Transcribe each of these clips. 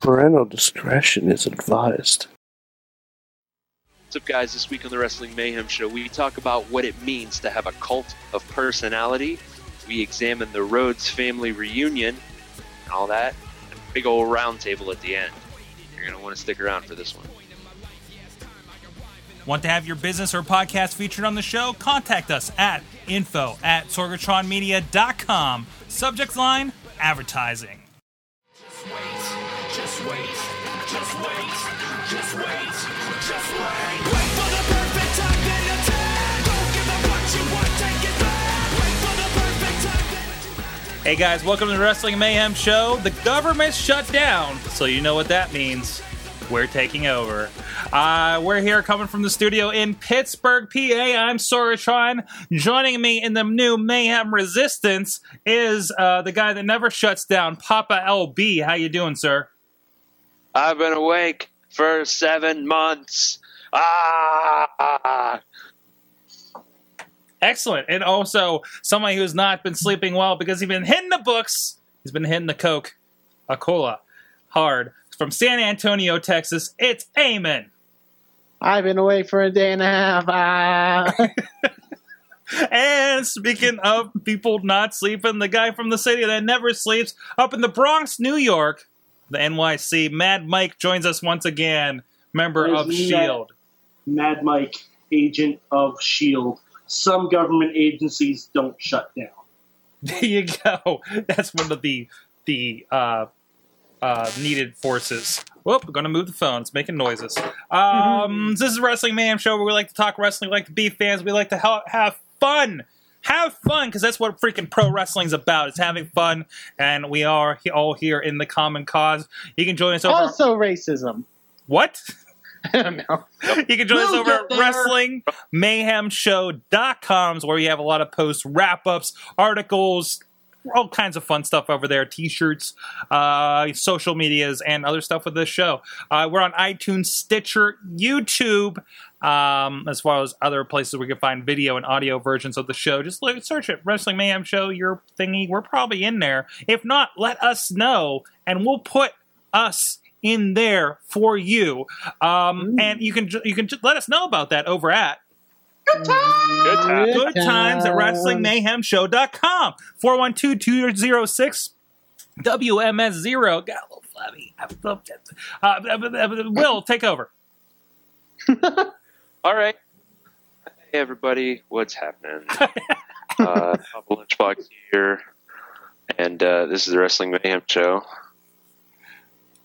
Parental discretion is advised. What's up, guys? This week on the Wrestling Mayhem Show, we talk about what it means to have a cult of personality. We examine the Rhodes family reunion and all that. And a big old roundtable at the end. You're going to want to stick around for this one. Want to have your business or podcast featured on the show? Contact us at info at sorgatronmedia.com. Subject line advertising. Hey guys, welcome to the Wrestling Mayhem Show. The government's shut down, so you know what that means. We're taking over. Uh, we're here coming from the studio in Pittsburgh, PA. I'm Sorgatron. Joining me in the new Mayhem Resistance is uh, the guy that never shuts down, Papa LB. How you doing, sir? I've been awake for seven months. Ah! Excellent. And also somebody who's not been sleeping well because he's been hitting the books. He's been hitting the coke, a cola, hard. From San Antonio, Texas, it's Eamon. I've been awake for a day and a half. Ah. And speaking of people not sleeping, the guy from the city that never sleeps, up in the Bronx, New York, the NYC, Mad Mike joins us once again, member There's of Mad- SHIELD. Mad Mike, agent of S.H.I.E.L.D. Some government agencies don't shut down. There you go. That's one of the the uh, uh, needed forces. Whoop, we're gonna move the phone. It's making noises. Um, this is a Wrestling Mayhem show where we like to talk wrestling, we like to be fans, we like to ha- have fun. Have fun, because that's what freaking pro wrestling's about. It's having fun, and we are all here in the common cause. You can join us over. also racism. what? I don't know. You can join us We'll over get at. WrestlingMayhemShow.com where we have a lot of posts, wrap ups, articles, all kinds of fun stuff over there t shirts, uh, social medias, and other stuff with this show. Uh, we're on iTunes, Stitcher, YouTube, um, as well as other places we you can find video and audio versions of the show. Just look, search it Wrestling Mayhem Show, your thingy. We're probably in there. If not, let us know, and we'll put us in there for you. Um, and you can ju- you can just let us know about that over at Good time. good times at wrestlingmayhemshow.com 412-206 WMS0 got a little flabby uh, uh, Will take over All right. Hey, everybody. What's happening? uh, Papa Lunchbox here. And uh, this is the Wrestling Mayhem Show.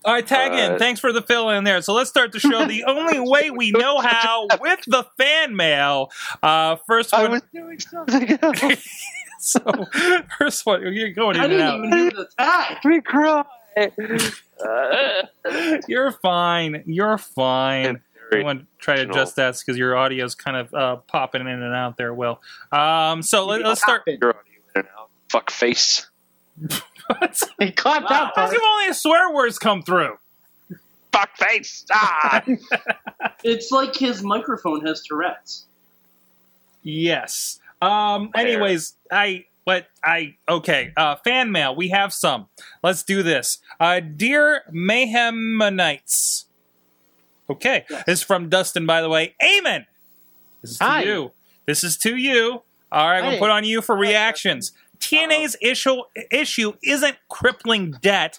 all right tag in Uh, thanks for the fill in there so let's start the show the only way we know how with the fan mail uh, first I one was doing something else. so first one you're going I in and didn't out even hear the tag. We cry. Uh, you're fine you're fine very I want to try to adjust that because your audio is kind of uh, popping in and out there, Will. Um, so let, us start. Your audio in and out. Fuck face. He clapped out. How for come only swear words come through? Fuck face. Ah! It's like his microphone has Tourette's. Yes. Um, Fair. anyways, I but I okay. Uh, fan mail. We have some. Let's do this. Uh, dear Mayhemanites. Okay, this is from Dustin, by the way. Amen. This is to Hi. you. This is to you. All right, I'm gonna put on you for reactions. TNA's issue issue isn't crippling debt,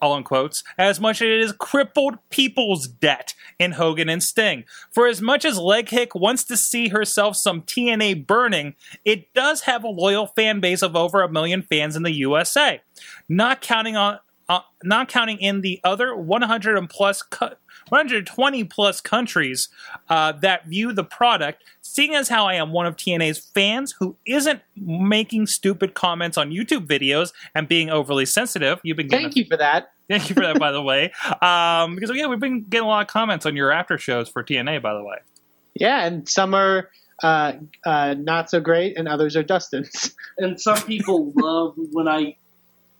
all in quotes, as much as it is crippled people's debt in Hogan and Sting. For as much as Leg Kick wants to see herself some TNA burning, it does have a loyal fan base of over a million fans in the USA, not counting on. Uh, not counting in the other 100 and plus cu- 120 plus countries uh, that view the product, seeing as how I am one of TNA's fans who isn't making stupid comments on YouTube videos and being overly sensitive. You've been getting Thank you for that. Thank you for that, by the way. Um, because yeah, we've been getting a lot of comments on your after shows for TNA, by the way. Yeah, and some are uh, uh, not so great, and others are Dustin's. And some people love when I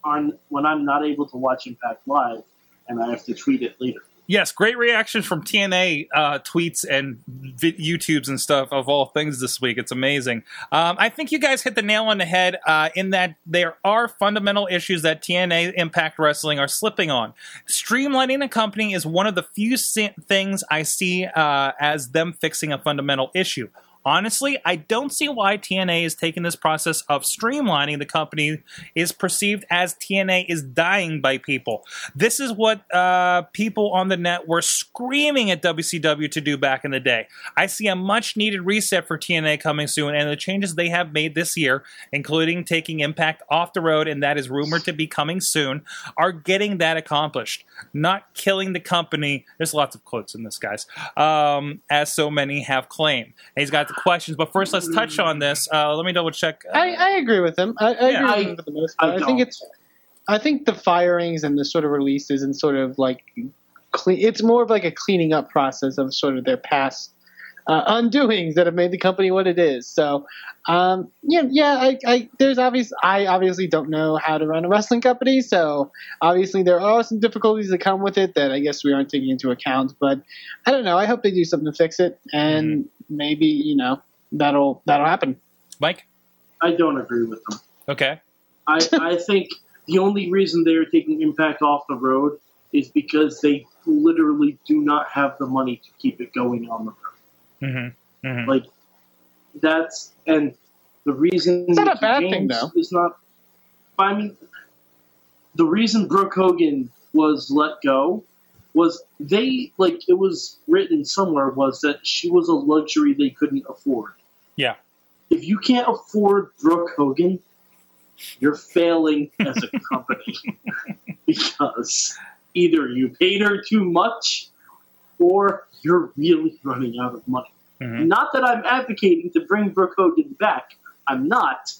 on when I'm not able to watch Impact Live and I have to tweet it later. Yes, great reactions from TNA uh, tweets and vi- YouTubes and stuff of all things this week. It's amazing. Um, I think you guys hit the nail on the head uh, in that there are fundamental issues that TNA Impact Wrestling are slipping on. Streamlining the company is one of the few things I see uh, as them fixing a fundamental issue. Honestly, I don't see why TNA is taking this process of streamlining the company is perceived as TNA is dying by people. This is what uh, people on the net were screaming at WCW to do back in the day. I see a much needed reset for TNA coming soon, and the changes they have made this year, including taking Impact off the road, and that is rumored to be coming soon, are getting that accomplished. Not killing the company. There's lots of quotes in this, guys, um, as so many have claimed. And he's got the questions, but first let's touch on this. Uh, let me double check. Uh, I, I agree with him. I, I Yeah, agree I- with him for the most I part. I, don't. think it's. I think the firings and the sort of releases and sort of like clean. It's more of like a cleaning up process of sort of their past uh, undoings that have made the company what it is. So, um, yeah, yeah. I, I there's obvious. I obviously don't know how to run a wrestling company, so obviously there are some difficulties that come with it that I guess we aren't taking into account. But I don't know. I hope they do something to fix it, and maybe you know that'll that'll happen. Mike? I don't agree with them. Okay. I, I think the only reason they're taking Impact off the road is because they literally do not have the money to keep it going on the road. Mm-hmm. Mm-hmm. Like that's and the reason It's not a bad thing, though. Is not. I mean, the reason Brooke Hogan was let go was they like it was written somewhere was that she was a luxury they couldn't afford. Yeah. If you can't afford Brooke Hogan, you're failing as a company because either you paid her too much or you're really running out of money. Mhm. Not that I'm advocating to bring Brooke Hogan back. I'm not.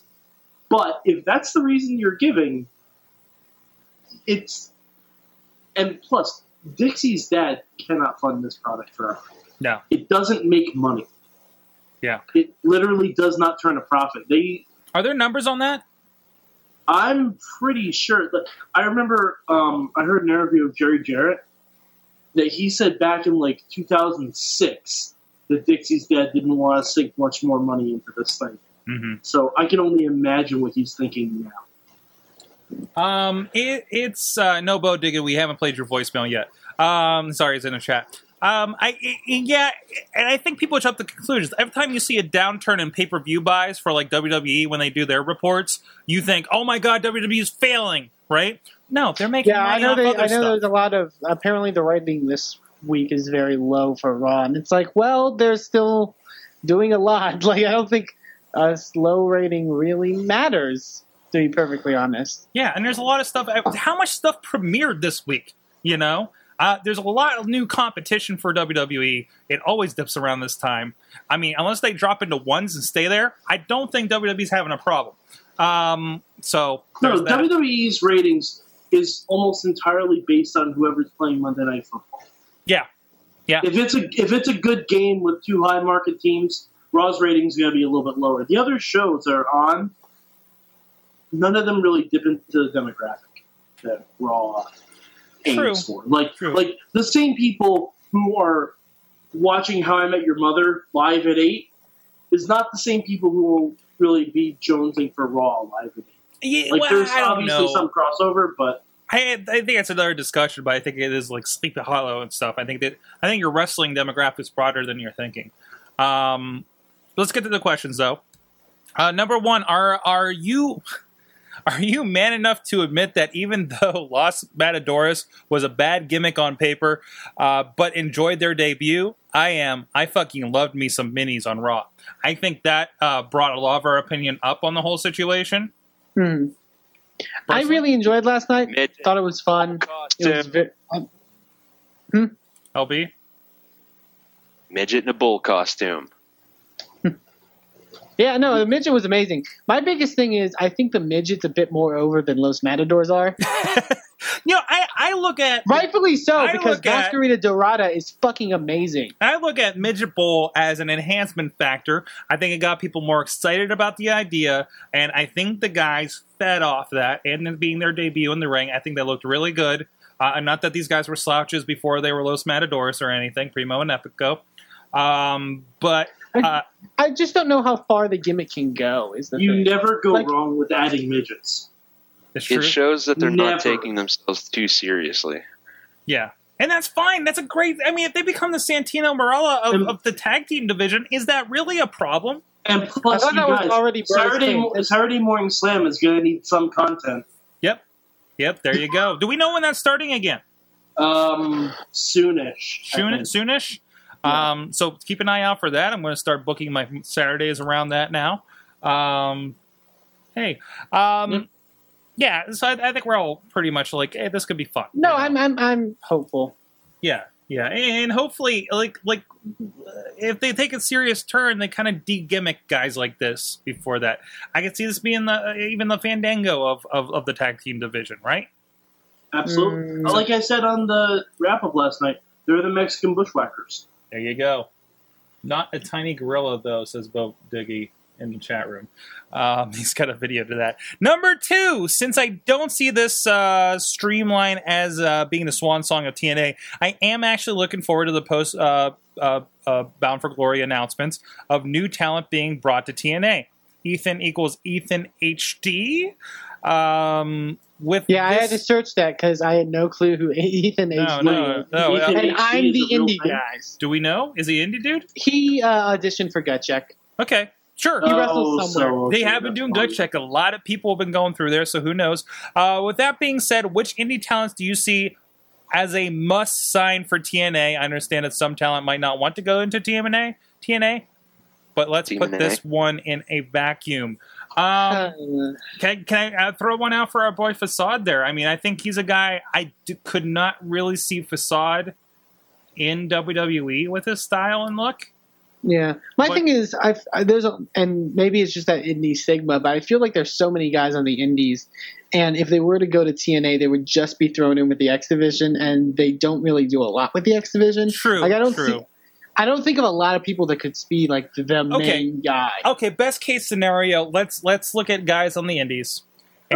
But if that's the reason you're giving, it's. And plus, Dixie's dad cannot fund this product forever. No. It doesn't make money. Yeah. It literally does not turn a profit. They Are there numbers on that? I'm pretty sure that I remember um, I heard an interview of Jerry Jarrett that he said back in like 2006 that Dixie's dad didn't want to sink much more money into this thing. Mm-hmm. So I can only imagine what he's thinking now. Um, it, it's uh, no Bo Digga. We haven't played your voicemail yet. Um, sorry, it's in the chat. Um, I I- yeah, and I think people jump to conclusions. Every time you see a downturn in pay per view buys for like WWE when they do their reports, you think, "Oh my God, WWE is failing!" Right? No, they're making Yeah, I know. off They, other I know stuff. there's a lot of. Apparently, the rating this week is very low for Raw, and it's like, well, they're still doing a lot. Like, I don't think a slow rating really matters. To be perfectly honest, Yeah, and there's a lot of stuff. How much stuff premiered this week? You know, uh, there's a lot of new competition for WWE. It always dips around this time. I mean, unless they drop into ones and stay there, I don't think WWE's having a problem. Um, so No, that. WWE's ratings is almost entirely based on whoever's playing Monday Night Football. yeah, yeah, If it's a if it's a good game with two high market teams, Raw's ratings are going to be a little bit lower. The other shows are on, none of them really dip into the demographic that Raw uh, aims True. for. Like True. like the same people who are watching How I Met Your Mother live at eight is not the same people who will really be jonesing for Raw live at eight. Yeah, Like well, there's I don't obviously know. some crossover, but I, I think it's another discussion, but I think it is like Sleepy Hollow and stuff. I think that I think your wrestling demographic is broader than you're thinking. Um, let's get to the questions though. Uh, number one, are are you are you man enough to admit that even though Los Matadores was a bad gimmick on paper, uh, but enjoyed their debut? I am. I fucking loved me some minis on Raw. I think that uh, brought a lot of our opinion up on the whole situation. Hmm. I really enjoyed last night. Mid- Thought it was fun. It was costume, very, LB. midget in a bull costume. yeah, no, the midget was amazing. My biggest thing is I think the midget's a bit more over than Los Matadors are. You know, I, I look at Rightfully so, I because look Mascarita Dorada is fucking amazing. I look at Midget Bowl as an enhancement factor. I think it got people more excited about the idea, and I think the guys fed off that, and it being their debut in the ring, I think they looked really good. Uh, not that these guys were slouches before they were Los Matadores or anything, Primo and Epico. Um, but uh, I just don't know how far the gimmick can go. Is the You thing. never go Like- wrong with adding midgets. It's true. It shows that they're Never. not taking themselves too seriously. Yeah. And that's fine. That's a great. I mean, if they become the Santino Marella of, And- of the tag team division, is that really a problem? And I plus, thought you that was guys, already Bryce Saturday, King. Saturday Morning Slam is going to need some content. Yep. Yep. There you go. Do we know when that's starting again? Um, soonish. Soon, think. soonish. Um, so keep an eye out for that. I'm going to start booking my Saturdays around that now. Um, hey, um, Yep. Yeah. So I, I think we're all pretty much like, hey, this could be fun. No, You know? I'm I'm I'm hopeful. Yeah, yeah, and hopefully, like like if they take a serious turn, they kind of de-gimmick guys like this. Before that, I could see this being the even the Fandango of of, of the tag team division, right? Absolutely. Mm. Like I said on the wrap up last night, they're the Mexican bushwhackers. There you go. Not a tiny gorilla though, says Bo Diggy in the chat room. Um, he's got a video to that. Number two, since I don't see this uh, streamline as uh, being the swan song of TNA, I am actually looking forward to the post uh, uh, uh, Bound for Glory announcements of new talent being brought to TNA. Ethan equals Ethan HD. Um, with Yeah, I had to search that because I had no clue who Ethan No, HD no, is. no, Ethan and HD I'm the indie thing. guys. do we know? Is he indie dude? He uh, auditioned for Gut Check. Okay, sure. He wrestles Oh, somewhere. so- They have been doing fine. good check. A lot of people have been going through there, so who knows? Uh, with that being said, which indie talents do you see as a must sign for TNA? I understand that some talent might not want to go into TNA, TNA, but let's put this one in a vacuum. Um, can, can I uh, throw one out for our boy Facade there? I mean, I think he's a guy I d- could not really see Facade in WWE with his style and look. Yeah, my But- thing is, I've, I, there's a, and maybe it's just that indie stigma, but I feel like there's so many guys on the indies, and if they were to go to TNA, they would just be thrown in with the X division, and they don't really do a lot with the X division. True, Like I don't true. see, I don't think of a lot of people that could be like the main guy. okay, best case scenario, let's let's look at guys on the indies.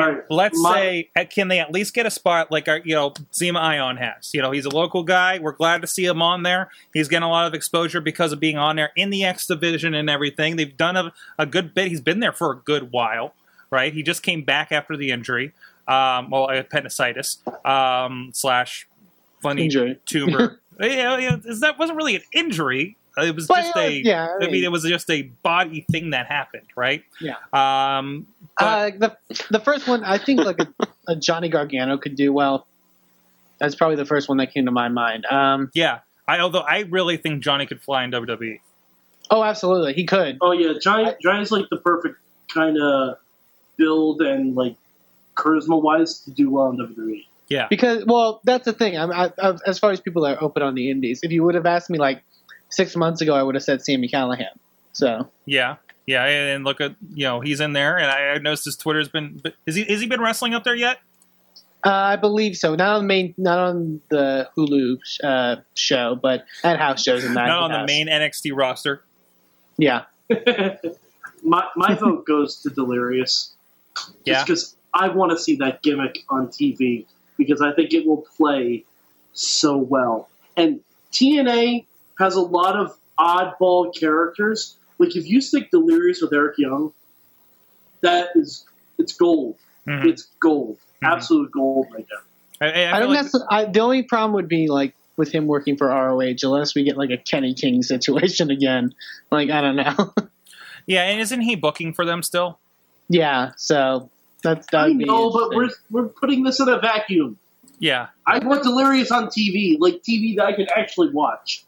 And let's my- say, uh, can they at least get a spot like our, you know, Zema Ion has? You know, he's a local guy. We're glad to see him on there. He's getting a lot of exposure because of being on there in the X division and everything. They've done a, a good bit. He's been there for a good while, right? He just came back after the injury, um, well, appendicitis um, slash funny Injury. tumor. yeah, yeah, that wasn't really an injury. It was But, just uh, a. yeah, I I mean, mean- it was just a body thing that happened, right? Yeah. Um, but, Uh, the the first one, I think like a, a Johnny Gargano could do well. That's probably the first one that came to my mind. Um, yeah, I although I really think Johnny could fly in WWE. oh, absolutely, he could. Oh yeah, Johnny Johnny's like the perfect kind of build and like charisma wise to do well in. WWE. Yeah, Because, well, that's the thing. I'm, I, I, as far as people that are open on the indies, if you would have asked me like six months ago, I would have said Sami Callihan. So yeah, yeah. And look at you know he's in there, and I, I noticed his Twitter's been. but Is he has he been wrestling up there yet? uh, I believe so. Not on the main, not on the Hulu uh, show, but at house shows and that. Not on the main NXT roster. Yeah, my my vote goes to Delirious. Yeah. Because I want to see that gimmick on TV because I think it will play so well. And TNA has a lot of oddball characters. Like if you stick Delirious with Eric Young, that is it's gold. Mhm. It's gold. Mhm. Absolute gold right there. I, I, I, feel don't like- necessarily. I, the only problem would be like with him working for ROH, unless we get like a Kenny King situation again. Like I don't know. yeah, and isn't he booking for them still? yeah, so that's that I know, but we're we're putting this in a vacuum. Yeah, I want Delirious on TV, like TV that I can actually watch.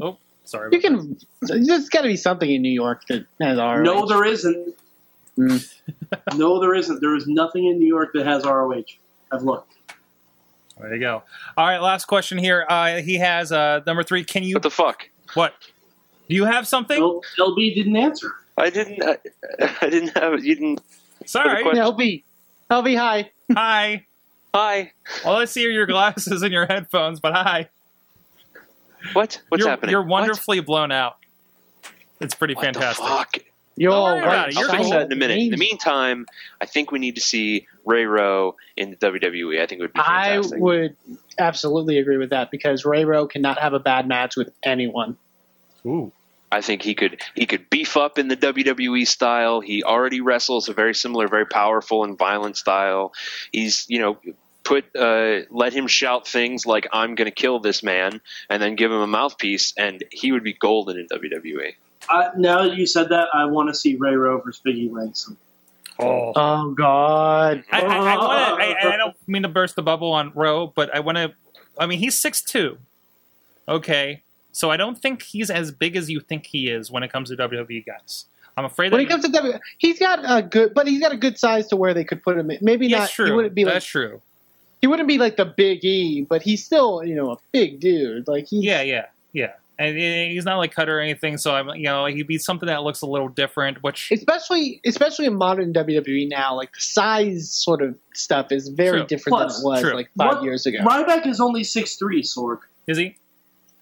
Oh, sorry. you about can. There's got to be something in New York that has ROH. No, there isn't. Mm. no, there isn't. There is nothing in New York that has ROH. I've looked. that. There you go. All right, last question here. Uh, he has uh, number three. Can you What the fuck? what? Do you have something? L- LB didn't answer. I didn't. I, I didn't have. You didn't. Sorry. What a Yeah, LB. LB, hi. Hi. Hi. All I see are your glasses and your headphones, but hi. What? What's you're, happening? You're What? wonderfully blown out. It's pretty What fantastic. the fuck? You're Don't worry right. about it. I'll You're fix cool. that in a minute. In the meantime, I think we need to see Ray Rowe in the WWE. I think it would be I would absolutely agree with that because Ray Rowe cannot have a bad match with anyone. Ooh. I think he could he could beef up in the WWE style. He already wrestles a very similar, very powerful and violent style. He's you know put uh, let him shout things like "I'm going to kill this man" and then give him a mouthpiece, and he would be golden in. WWE. I, now that you said that, I want to see Ray Rover's Biggie Langston. Oh. Oh God! I, I, I, wanna, I, I don't mean to burst the bubble on Rowe, but I want to. I mean, he's six two. Okay, so I don't think he's as big as you think he is when it comes to WWE guys. I'm afraid When that it comes to WWE, he's got a good, but he's got a good size to where they could put him. in. Maybe That's not. true. He wouldn't be like That's true. He wouldn't be like the Big E, but he's still you know a big dude. Like he's Yeah, yeah, yeah. And he's not like Cutter or anything, so I'm, you know, he'd be something that looks a little different. Which especially especially in modern WWE now, like the size sort of stuff is very True. different Plus, than it was true. like five What- years ago. Ryback is only six three, Sorg. is he?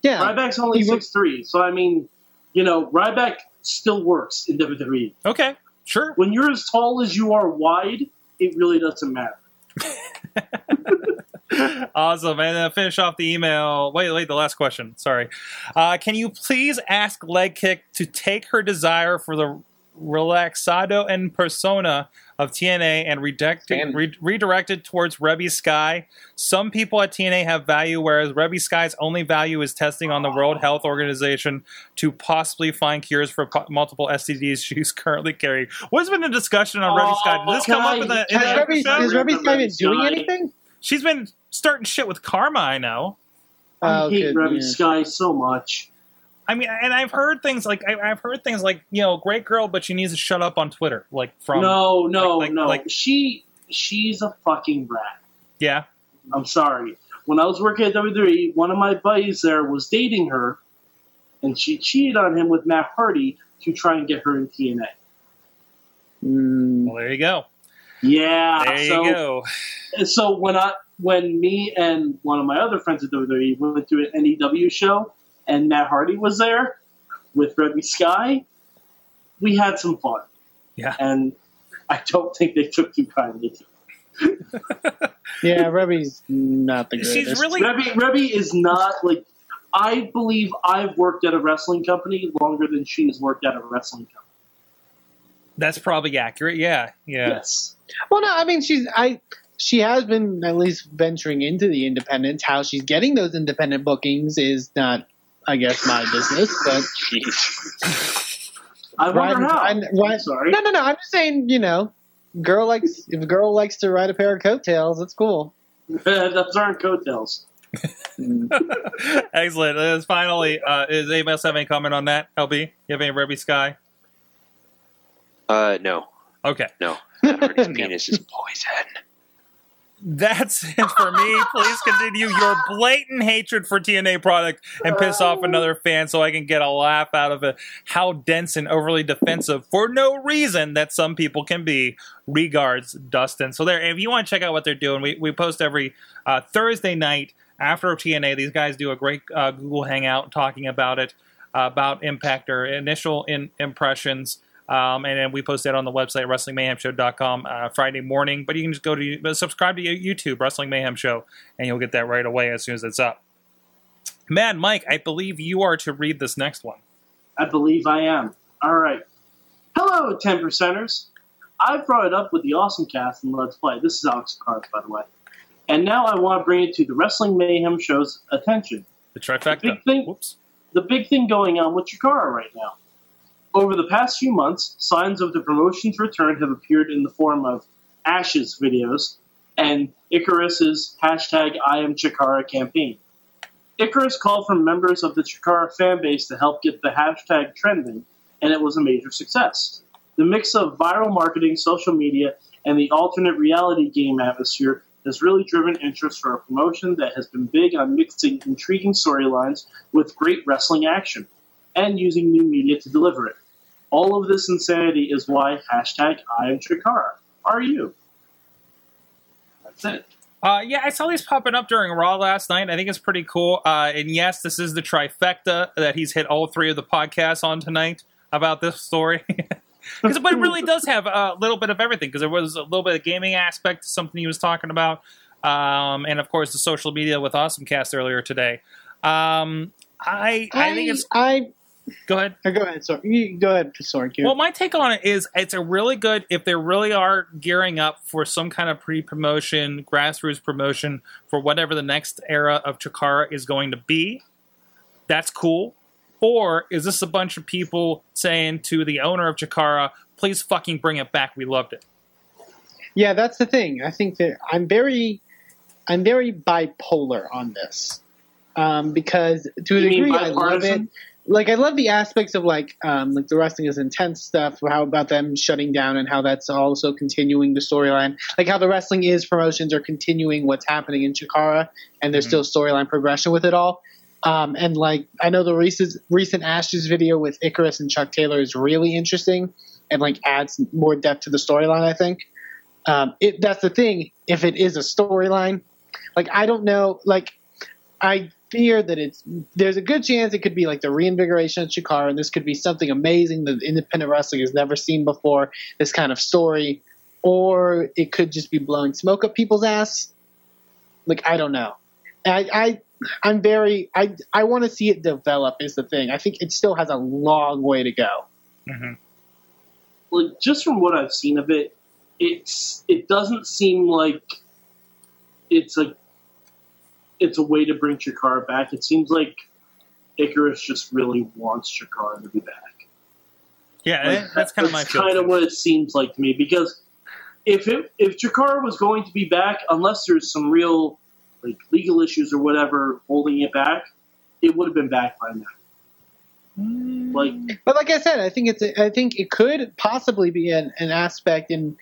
yeah, Ryback's only He six three, so I mean, you know, Ryback still works in WWE. Okay, sure. When you're as tall as you are wide, it really doesn't matter. awesome. And then finish off the email. Wait, wait, the last question. Sorry. Uh, can you please ask Leg Kick to take her desire for the relaxado and persona of TNA and redirect, Stand- re- redirect it towards Reby Sky? Some people at TNA have value, whereas Reby Sky's only value is testing on the World Health Organization to possibly find cures for po- multiple STDs she's currently carrying. What's been the discussion on Reby Sky? Did this Oh, come can up in the, in has the Reby, has Reby Sky been Reby doing Sky. anything? She's been starting shit with Karma, I know. I Oh, hate good, Reby. Sky so much. I mean, and I've heard things like I, I've heard things like you know, great girl, but she needs to shut up on Twitter. Like from no, no, like- no. like- she she's a fucking rat. yeah, I'm sorry. When I was working at WWE, one of my buddies there was dating her, and she cheated on him with Matt Hardy to try and get her in TNA. Mm, well there you go, Yeah. there so, you go. so when I when me and one of my other friends at WWE went to an NEW show and Matt Hardy was there with Reby Sky, we had some fun. Yeah. And I don't think they took too kindly to it. yeah, Reby's not the greatest. She's really Reby, Reby is not like I believe I've worked at a wrestling company longer than she has worked at a wrestling company. that's probably accurate. Yeah, yeah. Yes. Well, no, I mean she's I. She has been at least venturing into the independents. How she's getting those independent bookings is not, I guess, my business. But Jeez. I wonder Ryan- how. Ryan- I'm Ryan- sorry. no, no, no. I'm just saying, you know, girl likes if a girl likes to ride a pair of coattails, that's cool. Those aren't coattails. Excellent. And finally, uh, is anybody else have any comment on that? LB, you have any Reby Sky? Uh, no, Okay. no. Matt Hardy's penis is poison. That's it for me. Please continue your blatant hatred for TNA product and piss off another fan so I can get a laugh out of it. How dense and overly defensive for no reason that some people can be. Regards, Dustin. So there, if you want to check out what they're doing, we, we post every uh, Thursday night after TNA. These guys do a great uh, Google Hangout talking about it, uh, about Impact or initial in, impressions. Um, and then we post that on the website, WrestlingMayhemShow.com, uh, Friday morning. But you can just go to subscribe to YouTube, Wrestling Mayhem Show, and you'll get that right away as soon as it's up. Mad Mike, I believe you are to read this next one. I believe I am. All right. Hello, 10 percenters. I brought it up with the Awesome Cast and Let's Play. This is Alex Cards, by the way. And now I want to bring it to the Wrestling Mayhem Show's attention. The trifecta. Big thing- Whoops. The big thing going on with Chikara right now. Over the past few months, signs of the promotion's return have appeared in the form of Ashes videos and Icarus's hashtag I am Chikara campaign. Icarus called for members of the Chikara fan base to help get the hashtag trending, and it was a major success. The mix of viral marketing, social media, and the alternate reality game atmosphere has really driven interest for a promotion that has been big on mixing intriguing storylines with great wrestling action and using new media to deliver it. All of this insanity is why hashtag I am Chikara. Are you? That's it. Uh, yeah, I saw these popping up during Raw last night. I think it's pretty cool. Uh, and yes, this is the trifecta that he's hit all three of the podcasts on tonight about this story. 'Cause- but it really does have a little bit of everything because there was a little bit of gaming aspect to something he was talking about, um, and of course the social media with Awesome Cast earlier today. Um, I I think it's I go ahead. uh, go ahead, Sorg. You go ahead, Sorg. You- Well, my take on it is it's a really good if they really are gearing up for some kind of pre-promotion, grassroots promotion for whatever the next era of Chikara is going to be. That's cool. Or is this a bunch of people saying to the owner of Chikara, "Please fucking bring it back. We loved it." Yeah, that's the thing. I think that I'm very, I'm very bipolar on this, um, because to a You mean degree I love it. Like I love the aspects of like, um, like the wrestling is intense stuff. How about them shutting down and how that's also continuing the storyline. Like how the wrestling is promotions are continuing what's happening in Chikara, and there's still storyline progression with it all. Um, and like I know the recent recent Ashes video with Icarus and Chuck Taylor is really interesting, and like adds more depth to the storyline. I think um, it, that's the thing. If it is a storyline, like I don't know, like I fear that it's there's a good chance it could be like the reinvigoration of Chikara, and this could be something amazing that independent wrestling has never seen before. This kind of story, or it could just be blowing smoke up people's ass. Like I don't know. I, I I'm very I I want to see it develop. Is the thing. I think it still has a long way to go. hmm like just from what I've seen of it, it's it doesn't seem like it's a it's a way to bring Chikara back. It seems like Icarus just really wants Chikara to be back. Yeah, Like, eh, that's kind of my kind of what it seems like to me because if it, if Chikara was going to be back, unless there's some real like legal issues or whatever holding it back, it would have been back by now. Mm. Like But like I said, I think it's a, I think it could possibly be an, an aspect and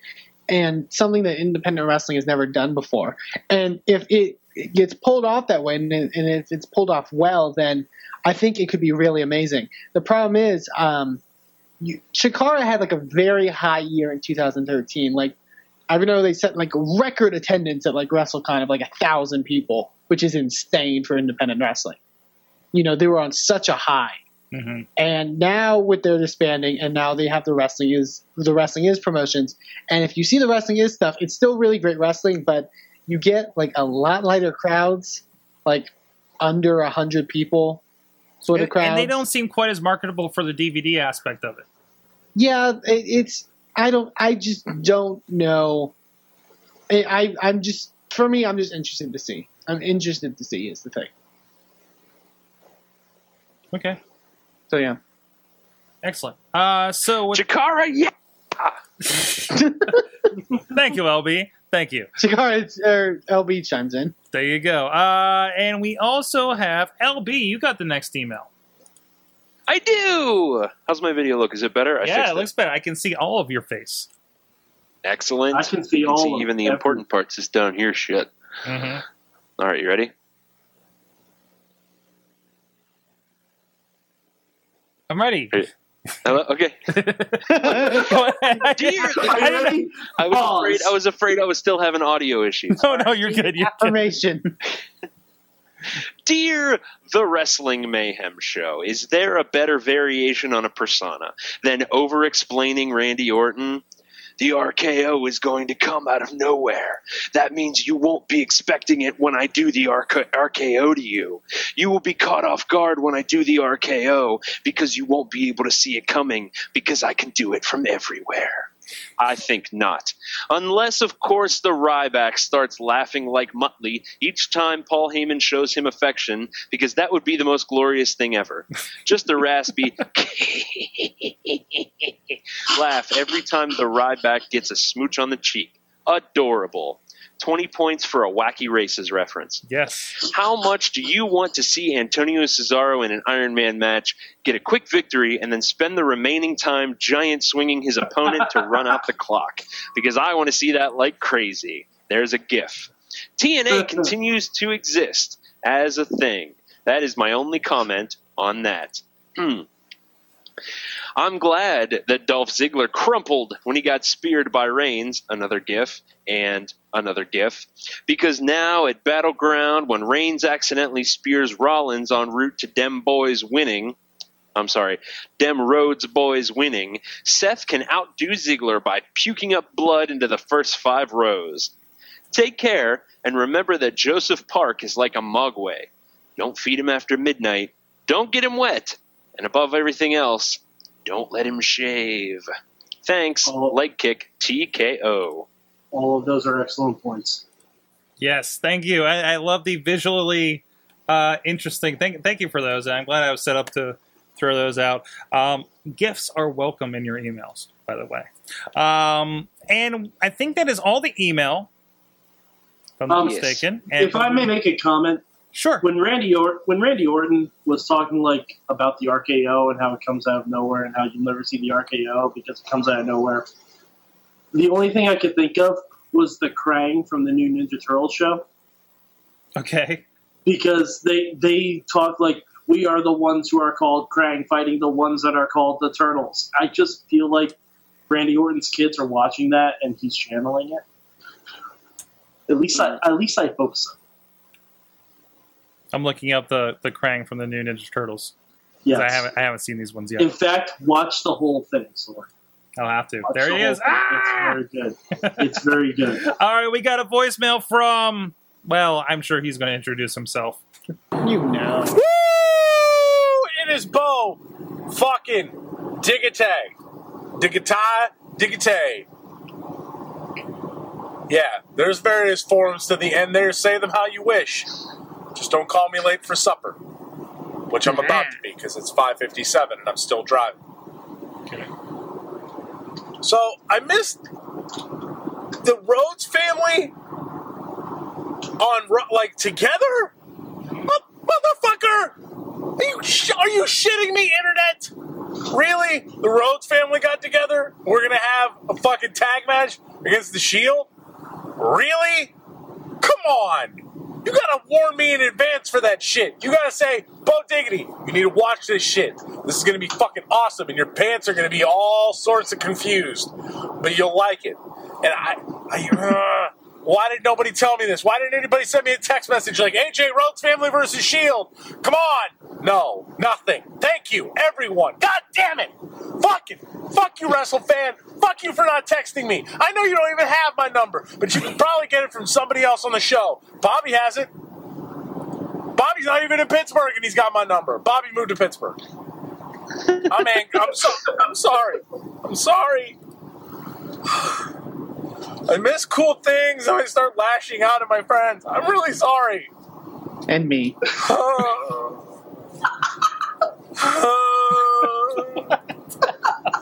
and something that independent wrestling has never done before. And if it gets pulled off that way, and, and if it's pulled off well, then I think it could be really amazing. The problem is, um, you, Chikara had like a very high year in 2013. Like I know they set like record attendance at like WrestleCon of like a thousand people, which is insane for independent wrestling. You know, they were on such a high hmm and now with their disbanding and now they have the wrestling is the wrestling is promotions and if you see the wrestling is stuff it's still really great wrestling but you get like a lot lighter crowds like under a hundred people sort of And, crowds and they don't seem quite as marketable for the DVD aspect of it. yeah it, it's i don't i just don't know I, I i'm just for me i'm just interested to see i'm interested to see is the thing Okay, so yeah excellent. Uh, so with, Chikara, yeah. thank you, LB. Thank you. Chikara, or lb chimes in There you go. Uh, and we also have LB. You got the next email. I do. How's my video look? Is it better? I yeah, it looks better. I can see all of your face. Excellent. I can see You can all see of even the every- important parts is down here. Shit. Mm-hmm. All right, you ready? I'm ready. Hey. Hello? Okay. Dear, I? I was Pause. afraid. I was afraid I was still having audio issues. No, no, you're good. You're good. Dear the Wrestling Mayhem Show, is there a better variation on a persona than over explaining Randy Orton? The RKO is going to come out of nowhere. That means you won't be expecting it when I do the RK- RKO to you. You will be caught off guard when I do the RKO because you won't be able to see it coming because I can do it from everywhere. I think not. Unless, of course, the Ryback starts laughing like Muttley each time Paul Heyman shows him affection, because that would be the most glorious thing ever. Just a raspy laugh every time the Ryback gets a smooch on the cheek. Adorable. 20 points for a wacky races reference. Yes. How much do you want to see Antonio Cesaro in an Iron Man match get a quick victory and then spend the remaining time giant swinging his opponent to run out the clock? Because I want to see that like crazy. There's a GIF. TNA continues to exist as a thing. That is my only comment on that. Hmm. I'm glad that Dolph Ziggler crumpled when he got speared by Reigns, another GIF, and another GIF, because now at Battleground, when Reigns accidentally spears Rollins en route to Dem Boys winning, I'm sorry, dem Rhodes boys winning, Seth can outdo Ziggler by puking up blood into the first five rows. Take care, and remember that Joseph Park is like a mogwai. Don't feed him after midnight. Don't get him wet. And above everything else, don't let him shave. Thanks, Oh. leg kick TKO. All of those are excellent points. Yes, thank you. I, I love the visually uh, interesting. Thank, thank you for those. I'm glad I was set up to throw those out. Um, gifts are welcome in your emails, by the way. Um, and I think that is all the email, if I'm not Um, mistaken. And if I may make a comment, sure. when Randy or- when Randy Orton was talking like about the RKO and how it comes out of nowhere and how you'll never see the RKO because it comes out of nowhere, the only thing I could think of was the Krang from the new Ninja Turtle show Okay. because they they talk like we are the ones who are called Krang fighting the ones that are called the Turtles. I just feel like Randy Orton's kids are watching that and he's channeling it. At least I at least I hope so. I'm looking up the, the Krang from the new Ninja Turtles. Yes. I haven't I haven't seen these ones yet. In fact, watch the whole thing. Sorry. I'll have to. Watch There the he is. Ah! It's very good. It's very good. All right, we got a voicemail from. Well, I'm sure he's going to introduce himself. You know. Woo! It is Bo fucking Diggitay. Diggitai, Diggitay. Yeah, there's various forms to the end there. Say them how you wish. Just don't call me late for supper, which I'm about to be because it's 5:57 and I'm still driving. So I missed the Rhodes family on like together. Mo- Motherfucker! Are you sh- are you shitting me, internet? Really? The Rhodes family got together? We're gonna have a fucking tag match against the Shield? Really? Come on! You gotta warn me in advance for that shit. You gotta say, Bo Diggity, you need to watch this shit. This is gonna be fucking awesome, and your pants are gonna be all sorts of confused, but you'll like it. And I, I uh, why did nobody tell me this? Why didn't anybody send me a text message like AJ Rhodes family versus Shield? Come on! No, nothing. Thank you, everyone. God damn it! Fucking fuck you, wrestle fan. Fuck you for not texting me. I know you don't even have my number, but you can probably get it from somebody else on the show. Bobby has it. Bobby's not even in Pittsburgh, and he's got my number. Bobby moved to Pittsburgh. I'm ang- I'm so I'm sorry. I'm sorry. I miss cool things, and I start lashing out at my friends. I'm really sorry. And me.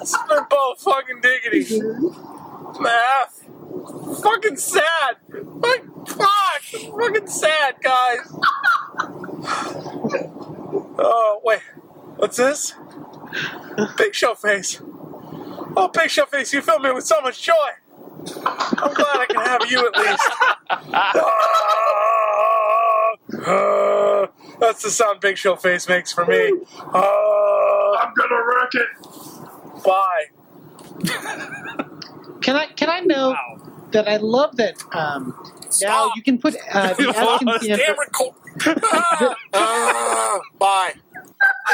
Spit ball fucking diggity. Math. Fucking sad. Fuck. Fuck. Fucking sad, guys. Oh, wait. What's this? Big Show Face. Oh, Big Show Face, you fill me with so much joy. I'm glad I can have you at least. Ah, ah, that's the sound Big Show Face makes for me. Ah, I'm gonna wreck it. bye. Can I can I know that I love that um, now Stop. you can put uh, the F can stand Damn for- record. Ah, ah, bye.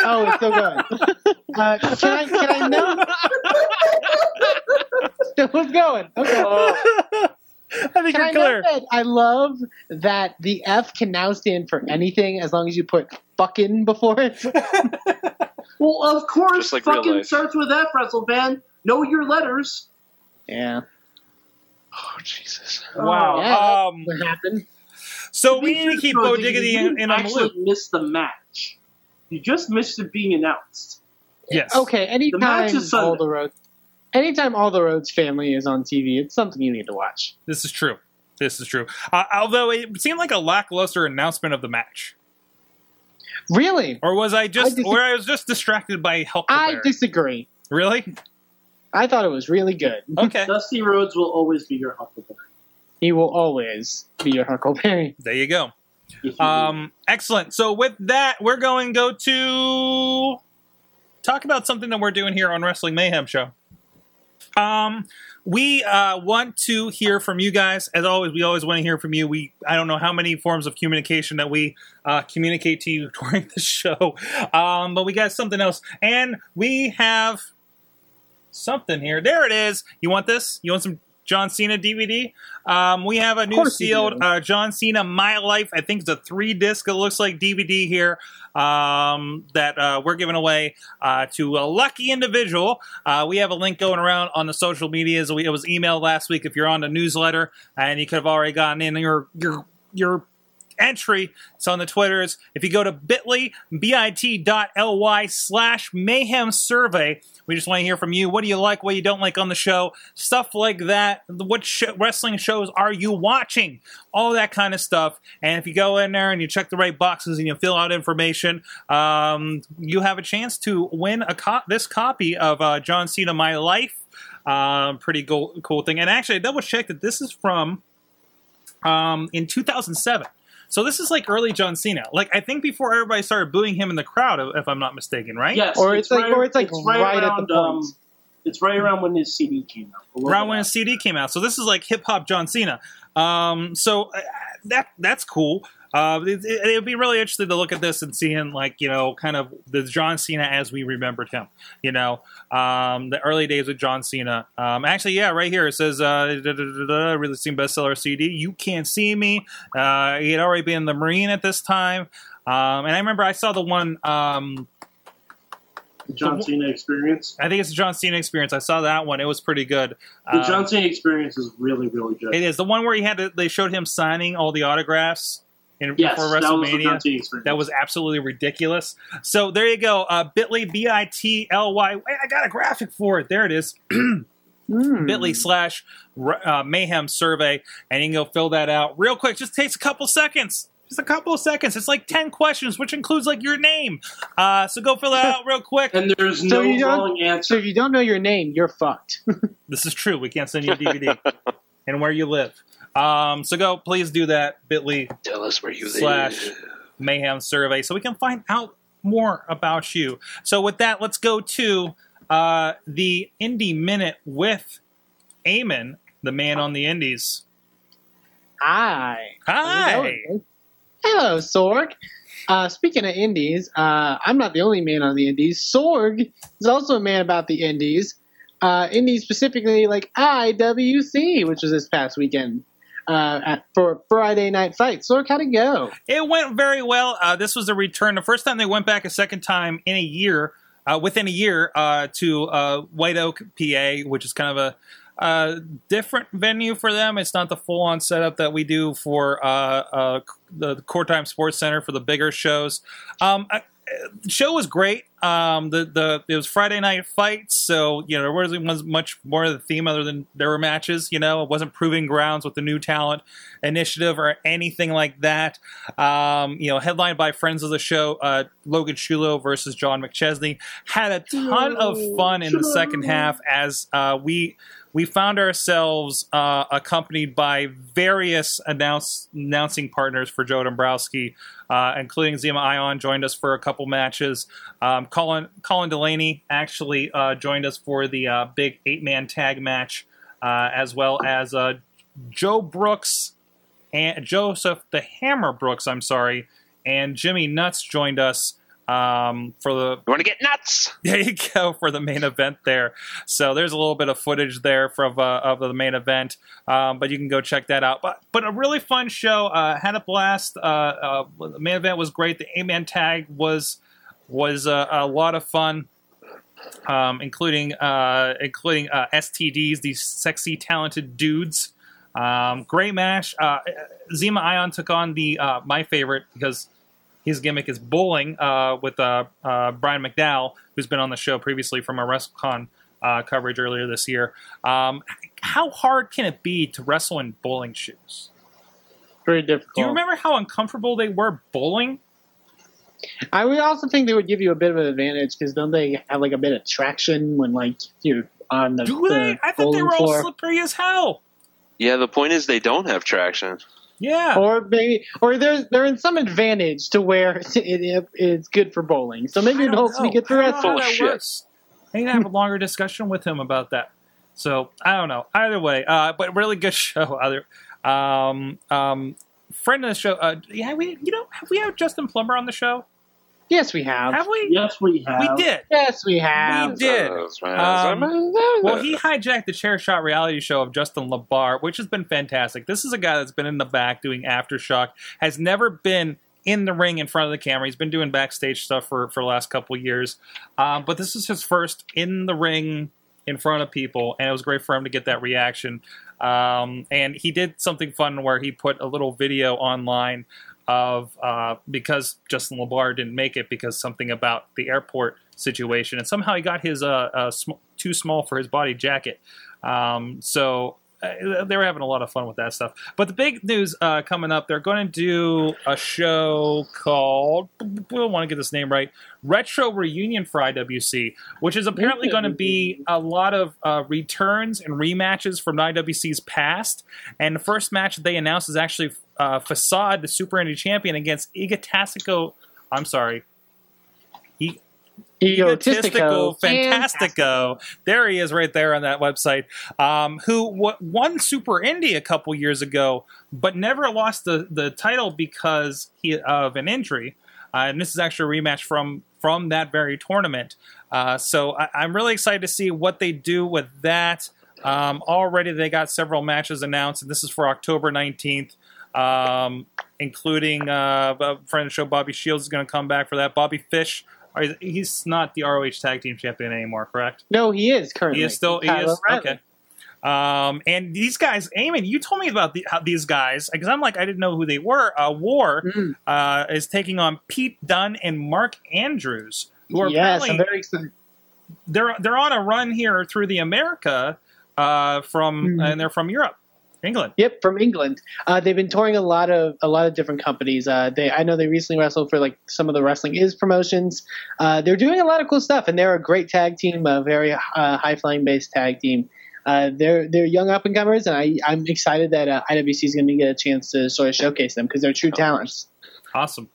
Oh, it's so good. uh, can I can I know? Still going. Okay. I think Can I you're know clear. that I love that the F can now stand for anything as long as you put fucking before it. Well, of course, Just like real fucking life. starts with F, WrestleFan. Know your letters. Yeah. Oh, Jesus. Wow. Yeah. Um, What happened? so we need to keep though, Bo you Diggity didn't in, in on the actually loop. miss the match. You just missed it being announced. Yes. Okay. match Anytime is Sunday. all the road, anytime all the Rhodes family is on TV, it's something you need to watch. This is true. This is true. Uh, although it seemed like a lackluster announcement of the match, Really, or was I just, I dis- or I was just distracted by Hulk? I disagree. really? I thought it was really good. Okay. Dusty Rhodes will always be your Huckleberry. He will always be your Huckleberry. There you go. Um, excellent. So with that, we're going to go to talk about something that we're doing here on Wrestling Mayhem Show. Um, we uh, want to hear from you guys. As always, we always want to hear from you. We I don't know how many forms of communication that we uh, communicate to you during the show, um, but we got something else, and we have something here. There it is. You want this? You want some John Cena DVD? Um, we have a new sealed uh, John Cena My Life. I think it's a three disc. It looks like DVD here um, that uh, we're giving away uh, to a lucky individual. Uh, we have a link going around on the social medias. We, it was emailed last week. If you're on the newsletter, and you could have already gotten in your your your entry. It's on the Twitters. If you go to bit.ly, bit.ly slash mayhem survey, we just want to hear from you. What do you like? What you don't like on the show? Stuff like that. What sh- wrestling shows are you watching? All that kind of stuff. And if you go in there and you check the right boxes and you fill out information, um, you have a chance to win a co- this copy of uh, John Cena My Life. Um, pretty cool, cool thing. And actually, I double checked that this is from um, in 2007. So this is like early John Cena. Like I think before everybody started booing him in the crowd, if I'm not mistaken, right? Yes, Or it's like- or it's like right at the around, point. Um, it's right around when his CD came out. A Around when after. his CD came out. So this is like hip hop John Cena. Um, so uh, that that's cool. Uh, it, it, it'd be really interesting to look at this and seeing like you know kind of the John Cena as we remembered him. You know, um, the early days of John Cena. Um, actually, yeah, right here it says uh, da, da, da, da, releasing bestseller CD. You can't see me. Uh, he had already been in the Marine at this time. Um, and I remember I saw the one. Um, The John Cena experience. I think it's the John Cena experience. I saw that one. It was pretty good. The Um, John Cena experience is really, really good. It is the one where he had to, they showed him signing all the autographs in yes, before that was the WrestleMania. John Cena experience. That was absolutely ridiculous. So there you go. Uh, Bitly B I T L Y. Wait, I got a graphic for it. There it is. Hmm. Bitly slash uh, Mayhem Survey, and you can go fill that out real quick. Just takes a couple seconds. Just a couple of seconds. It's like ten questions, which includes like your name. Uh, so go fill that out real quick. and there's So no you don't- wrong So answer. if you don't know your name, you're fucked. This is true. We can't send you a DVD and where you live. Um, so go, please do that. Bitly Tell us where you Slash. live. Mayhem survey so we can find out more about you. So, with that, let's go to uh, the Indie Minute with Eamon, the man on the Indies. Hi. Hi. Hello, Hello, Sorg. Uh, speaking of indies, uh, I'm not the only man on the indies. Sorg is also a man about the indies. Uh, indies specifically like IWC, which was this past weekend uh, at, for Friday Night Fight. Sorg, how'd it go? It went very well. Uh, this was a return. The first time they went back a second time in a year, uh, within a year, uh, to uh, White Oak, PA, which is kind of a uh, different venue for them. It's not the full on setup that we do for uh, the Court Time Sports Center for the bigger shows. Um, I, the show was great. Um, the the it was Friday night fights, so you know there wasn't was much more of the theme other than there were matches. You know, it wasn't proving grounds with the new talent initiative or anything like that. Um, you know, headlined by friends of the show, uh, Logan Shulo versus John McChesney had a ton of fun in the second half as uh, we we found ourselves uh, accompanied by various announce, announcing partners for Joe Dombrowski, uh, including Zema Ion joined us for a couple matches. Um, Colin Colin Delaney actually uh, joined us for the uh, big eight man tag match, uh, as well as uh, Joe Brooks and Joseph the Hammer Brooks. I'm sorry, and Jimmy Nuts joined us. Um, for the You want to get nuts? there you go for the main event there. So there's a little bit of footage there from uh, of the main event, um, but you can go check that out. But but a really fun show. Uh, had a blast. Uh, uh, the main event was great. The eight man tag was was uh, a lot of fun. Um, including uh, including uh, STDs, these sexy talented dudes. Um, great match. Uh, Zema Ion took on the uh, my favorite because his gimmick is bowling uh, with uh, uh, Brian McDowell, who's been on the show previously from our WrestleCon uh, coverage earlier this year. Um, how hard can it be to wrestle in bowling shoes? Very difficult. Do you remember how uncomfortable they were bowling? I would also think they would give you a bit of an advantage because don't they have like a bit of traction when like you're on the, Do they? the I thought they bowling were all slippery as hell. Yeah, the point is they don't have traction. Yeah. Or maybe, or they're they're in some advantage to where it, it, it's good for bowling. So maybe it helps me get also be know. good for I don't know wrestling. how that Bullshit. works. I need to have a longer discussion with him about that. So I don't know. Either way, uh, but really good show. Other um, um, friend of the show. Uh, yeah, we you know have we had Justin Plummer on the show? Yes, we have. Have we? Yes, we have. We did. Yes, we have. We did. Um, Well, he hijacked the chair shot reality show of Justin LaBar, which has been fantastic. This is a guy that's been in the back doing aftershock, has never been in the ring in front of the camera. He's been doing backstage stuff for, for the last couple of years. Um, but this is his first in the ring in front of people, and it was great for him to get that reaction. Um, and he did something fun where he put a little video online of uh, because Justin LaBar didn't make it because something about the airport situation, and somehow he got his uh, uh sm- too small for his body jacket. Um, so uh, they were having a lot of fun with that stuff. But the big news uh, coming up, they're going to do a show called I want to get this name right, Retro Reunion for IWC, which is apparently going to be a lot of uh, returns and rematches from IWC's past. And the first match they announced is actually uh, Facade, the Super Indie Champion, against Egotastico. I'm sorry. E- Egotistico. Egotistico Fantastico. There he is, right there on that website. Um, who w- won Super Indie a couple years ago, but never lost the, the title because he, of an injury. Uh, and this is actually a rematch from from that very tournament. Uh, so I, I'm really excited to see what they do with that. Um, already they got several matches announced, and this is for October 19th, um, including uh, a friend of the show Bobby Shields is going to come back for that. Bobby Fish, he's not the ROH Tag Team Champion anymore, correct? No, he is currently. He is still. He Kyle is O'Reilly. okay. Um, and these guys, Eamon, you told me about the, how these guys because I'm like I didn't know who they were. Uh, War Mm. uh, is taking on Pete Dunne and Mark Andrews, who are Yes, I'm very excited. they're they're on a run here through the America uh, from Mhm. and they're from Europe, England. Yep, from England. Uh, they've been touring a lot of a lot of different companies. Uh, they I know they recently wrestled for like some of the wrestling is promotions. Uh, they're doing a lot of cool stuff, and they're a great tag team, a very uh, high flying based tag team. Uh, they're they're young up and comers, and I I'm excited that uh, IWC is going to get a chance to sort of showcase them because they're true talents. Awesome.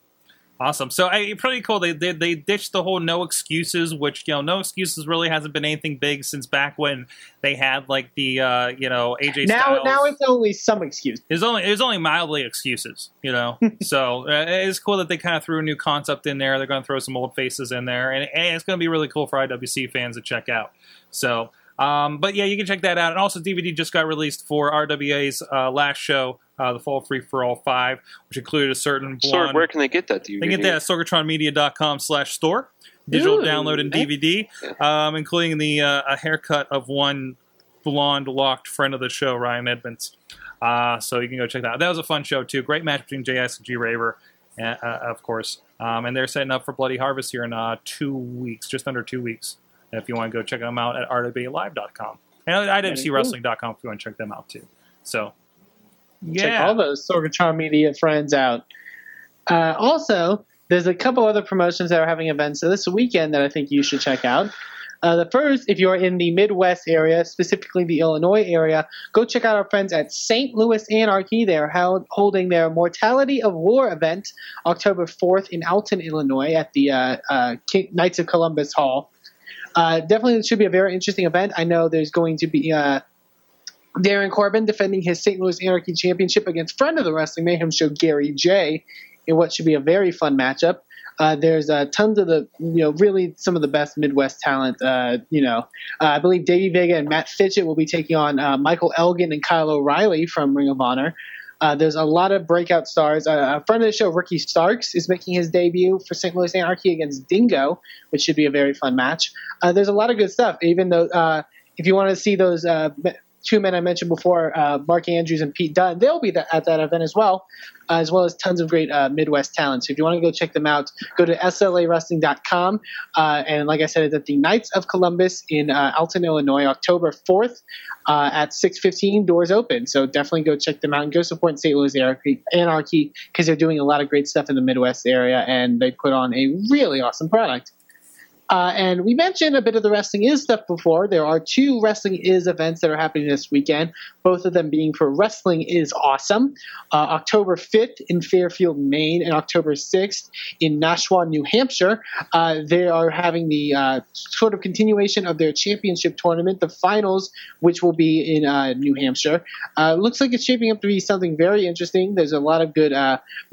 Awesome. So I, pretty cool. They, they they ditched the whole no excuses, which you know no excuses really hasn't been anything big since back when they had like the uh, you know AJ Now Styles. now it's only some excuse. It's only it's only mildly excuses, you know. so uh, it's cool that they kind of threw a new concept in there. They're going to throw some old faces in there, and, and it's going to be really cool for IWC fans to check out. So, um, but yeah, you can check that out. And also, DVD just got released for RWA's uh, last show, uh, the Fall Free for All Five, which included a certain Sorg, blonde. where can they get that? DVD? They get that at sorgatronmedia.com slash store. Digital Ooh, download and. DVD, um, including the uh, a haircut of one blonde locked friend of the show, Ryan Edmonds. Uh, so you can go check that out. That was a fun show, too. Great match between JS and G Raver, uh, uh, of course. Um, and they're setting up for Bloody Harvest here in uh, two weeks, just under two weeks. If you want to go check them out at rwalive.com. And IWCWrestling.com if you want to check them out, too. So, yeah. Check all those Sorgatron Media friends out. Uh, also, there's a couple other promotions that are having events this weekend that I think you should check out. Uh, the first, if you're in the Midwest area, specifically the Illinois area, go check out our friends at St. Louis Anarchy. They're held, holding their Mortality of War event October 4th in Alton, Illinois, at the uh, uh, King, Knights of Columbus Hall. Uh, definitely, it should be a very interesting event. I know there's going to be uh, Darin Corbin defending his St. Louis Anarchy Championship against friend of the Wrestling Mayhem Show, Gary Jay, in what should be a very fun matchup. Uh, there's uh, tons of the, you know, really some of the best Midwest talent. Uh, you know, uh, I believe Davey Vega and Matt Fitchett will be taking on uh, Michael Elgin and Kyle O'Reilly from Ring of Honor. Uh, there's a lot of breakout stars. A friend of the show, Ricky Starks, is making his debut for St. Louis Anarchy against Dingo, which should be a very fun match. There's a lot of good stuff. Even though, if you want to see those uh, two men I mentioned before, uh, Mark Andrews and Pete Dunne, they'll be th- at that event as well, uh, as well as tons of great uh, Midwest talent. So if you want to go check them out, go to slavwrestling.com. Uh, and like I said, it's at the Knights of Columbus in uh, Alton, Illinois, October 4th uh, at 6.15, doors open. So definitely go check them out and go support St. Louis Anarchy because they're doing a lot of great stuff in the Midwest area and they put on a really awesome product. Uh, and we mentioned a bit of the wrestling is stuff before. There are two wrestling is events that are happening this weekend. Both of them being for Wrestling is Awesome, uh, October 5th in Fairfield, Maine, and October 6th in Nashua, New Hampshire. Uh, they are having the uh, sort of continuation of their championship tournament, the finals, which will be in uh, New Hampshire. Uh, looks like it's shaping up to be something very interesting. There's a lot of good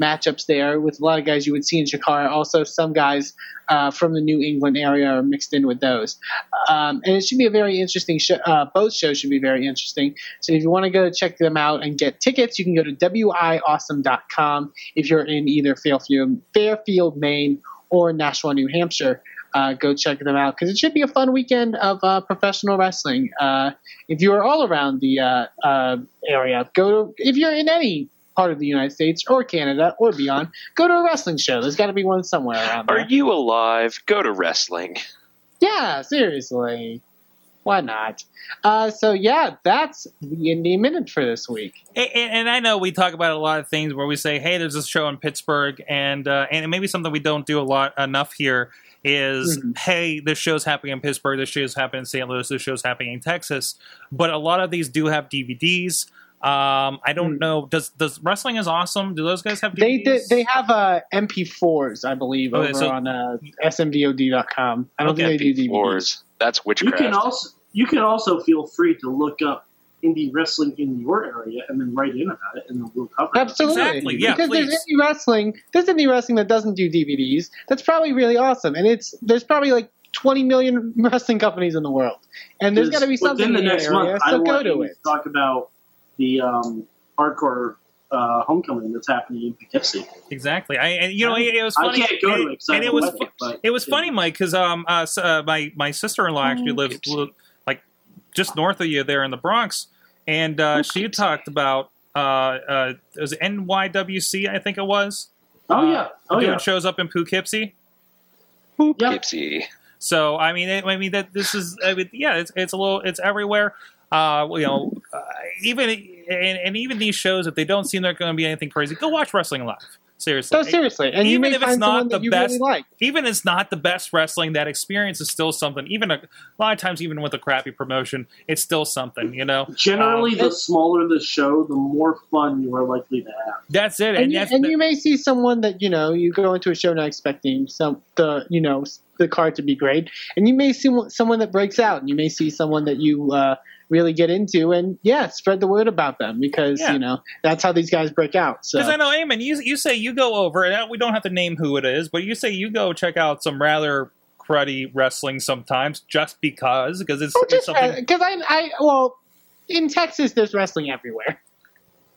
matchups there with a lot of guys you would see in Chikara. Also, some guys uh, from the New England area are mixed in with those. Um, and it should be a very interesting show. Uh, both shows should be very interesting. So if you want to go check them out and get tickets, you can go to wiawesome.com if you're in either Fairfield, Fairfield Maine, or Nashua, New Hampshire. Uh, go check them out because it should be a fun weekend of uh, professional wrestling. Uh, if you are all around the uh, uh, area, go to, if you're in any part of the United States or Canada or beyond, go to a wrestling show. There's got to be one somewhere around there. Are you alive? Go to wrestling. Yeah, seriously. Why not? Uh, so yeah, that's the Indie Minute for this week. And, and I know we talk about a lot of things where we say, "Hey, there's this show in Pittsburgh," and uh, and maybe something we don't do a lot enough here is, Mhm. "Hey, this show's happening in Pittsburgh. This show's happening in St. Louis. This show's happening in Texas." But a lot of these do have DVDs. Um, I don't Mm. know. Does does wrestling is awesome? Do those guys have They did, they have uh, MP4s, I believe, Okay, over so- on uh, smvod.com. I don't Okay, think they do DVDs. Wars. That's You can also you can also feel free to look up indie wrestling in your area and then write in about it, and then we'll cover it. Absolutely. Exactly, yeah, because there's indie wrestling. There's indie wrestling that doesn't do DVDs. That's probably really awesome. And it's there's probably like 20 million wrestling companies in the world, and there's got to be something within the next area. month. I so go want to you it. talk about the um, hardcore uh, homecoming that's happening in Poughkeepsie. Exactly. I and you know it, it was I funny. can't go to and, it 'cause I and it was a wedding, but- it was funny, Mike, because um uh, uh my my sister in law actually Oh, lives like just north of you there in the Bronx, and uh, she Poughkeepsie. talked about uh uh it was NYWC I think it was. Oh uh, yeah, oh doing yeah. shows up in Poughkeepsie. Yeah. Poughkeepsie. So I mean, I mean that this is, I mean, yeah, it's it's a little, it's everywhere. Uh, you know, uh, even and, and even these shows, if they don't seem they're going to be anything crazy, go watch wrestling live. Seriously, No, seriously, and you Even may if it's not the best- really like. even it's not the best wrestling, that experience is still something. Even a, a lot of times, even with a crappy promotion, it's still something. You know, Generally, Um, the smaller the show, the more fun you are likely to have. that's it. and, you, that's, and you may see someone that you know you go into a show not expecting some the you know the card to be great, and you may see someone that breaks out, and you may see someone that you uh, really get into, and yeah, spread the word about them because Yeah. you know that's how these guys break out. So Because I know, Eamon, you you say you go over, and we don't have to name who it is, but you say you go check out some rather cruddy wrestling sometimes, just because, because it's, Well, it's just something. because I, I well, in Texas, there's wrestling everywhere.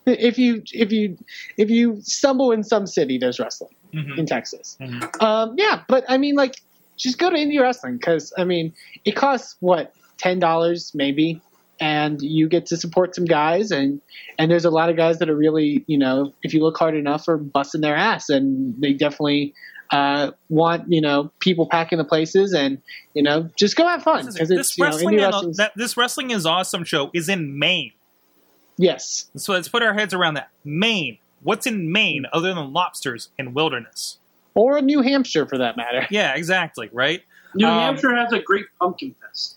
If you if you if you stumble in some city, there's wrestling Mhm. in Texas. Mhm. Um, yeah, but I mean, like, just go to indie wrestling because I mean, it costs what ten dollars maybe, and you get to support some guys, and and there's a lot of guys that are really, you know, if you look hard enough, are busting their ass, and they definitely uh, want you know people packing the places, and you know, just go have fun because it's this you know, wrestling, wrestling's- that, this wrestling is awesome show is in Maine. yes. So let's put our heads around that. Maine. What's in Maine other than lobsters and wilderness? Or New Hampshire for that matter. Yeah, exactly. Right. New Um, Hampshire has a great pumpkin fest.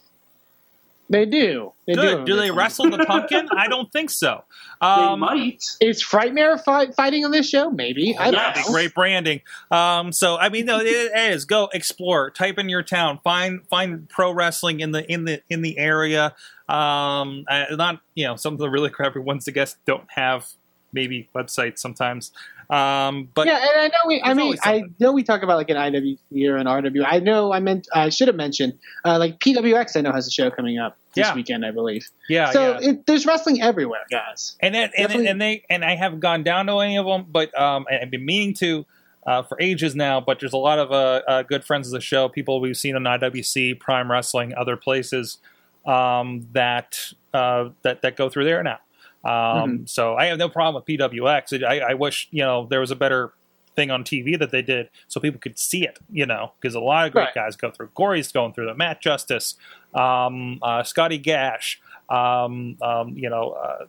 They do. They Good. do. Do they wrestle the pumpkin? I don't think so. Um, they might. Is Frightmare fight, fighting on this show? Maybe. I don't Yes. know. Great branding. Um, so I mean, no, it is. Go explore. Type in your town. Find find pro wrestling in the in the in the area. Um, not you know some of the really crappy ones. I guess don't have maybe websites sometimes. Um, but yeah, and I know we. I mean, I know we talk about like an IWC or an RW. I know I meant I should have mentioned uh, like PWX. I know has a show coming up this Yeah. weekend, I believe. yeah, so yeah. It, there's wrestling everywhere, guys. and that, and, Definitely- and they and I haven't gone down to any of them, but um, I've been meaning to uh, for ages now. But there's a lot of uh, uh, good friends of the show, people we've seen on IWC, Prime Wrestling, other places um, that uh, that that go through there now. Um, So I have no problem with PWX. I, I wish you know there was a better thing on TV that they did so people could see it. You know, because a lot of great Right. guys go through. Gory's going through the Matt Justice, um, uh, Scotty Gash. Um, um, you know, uh,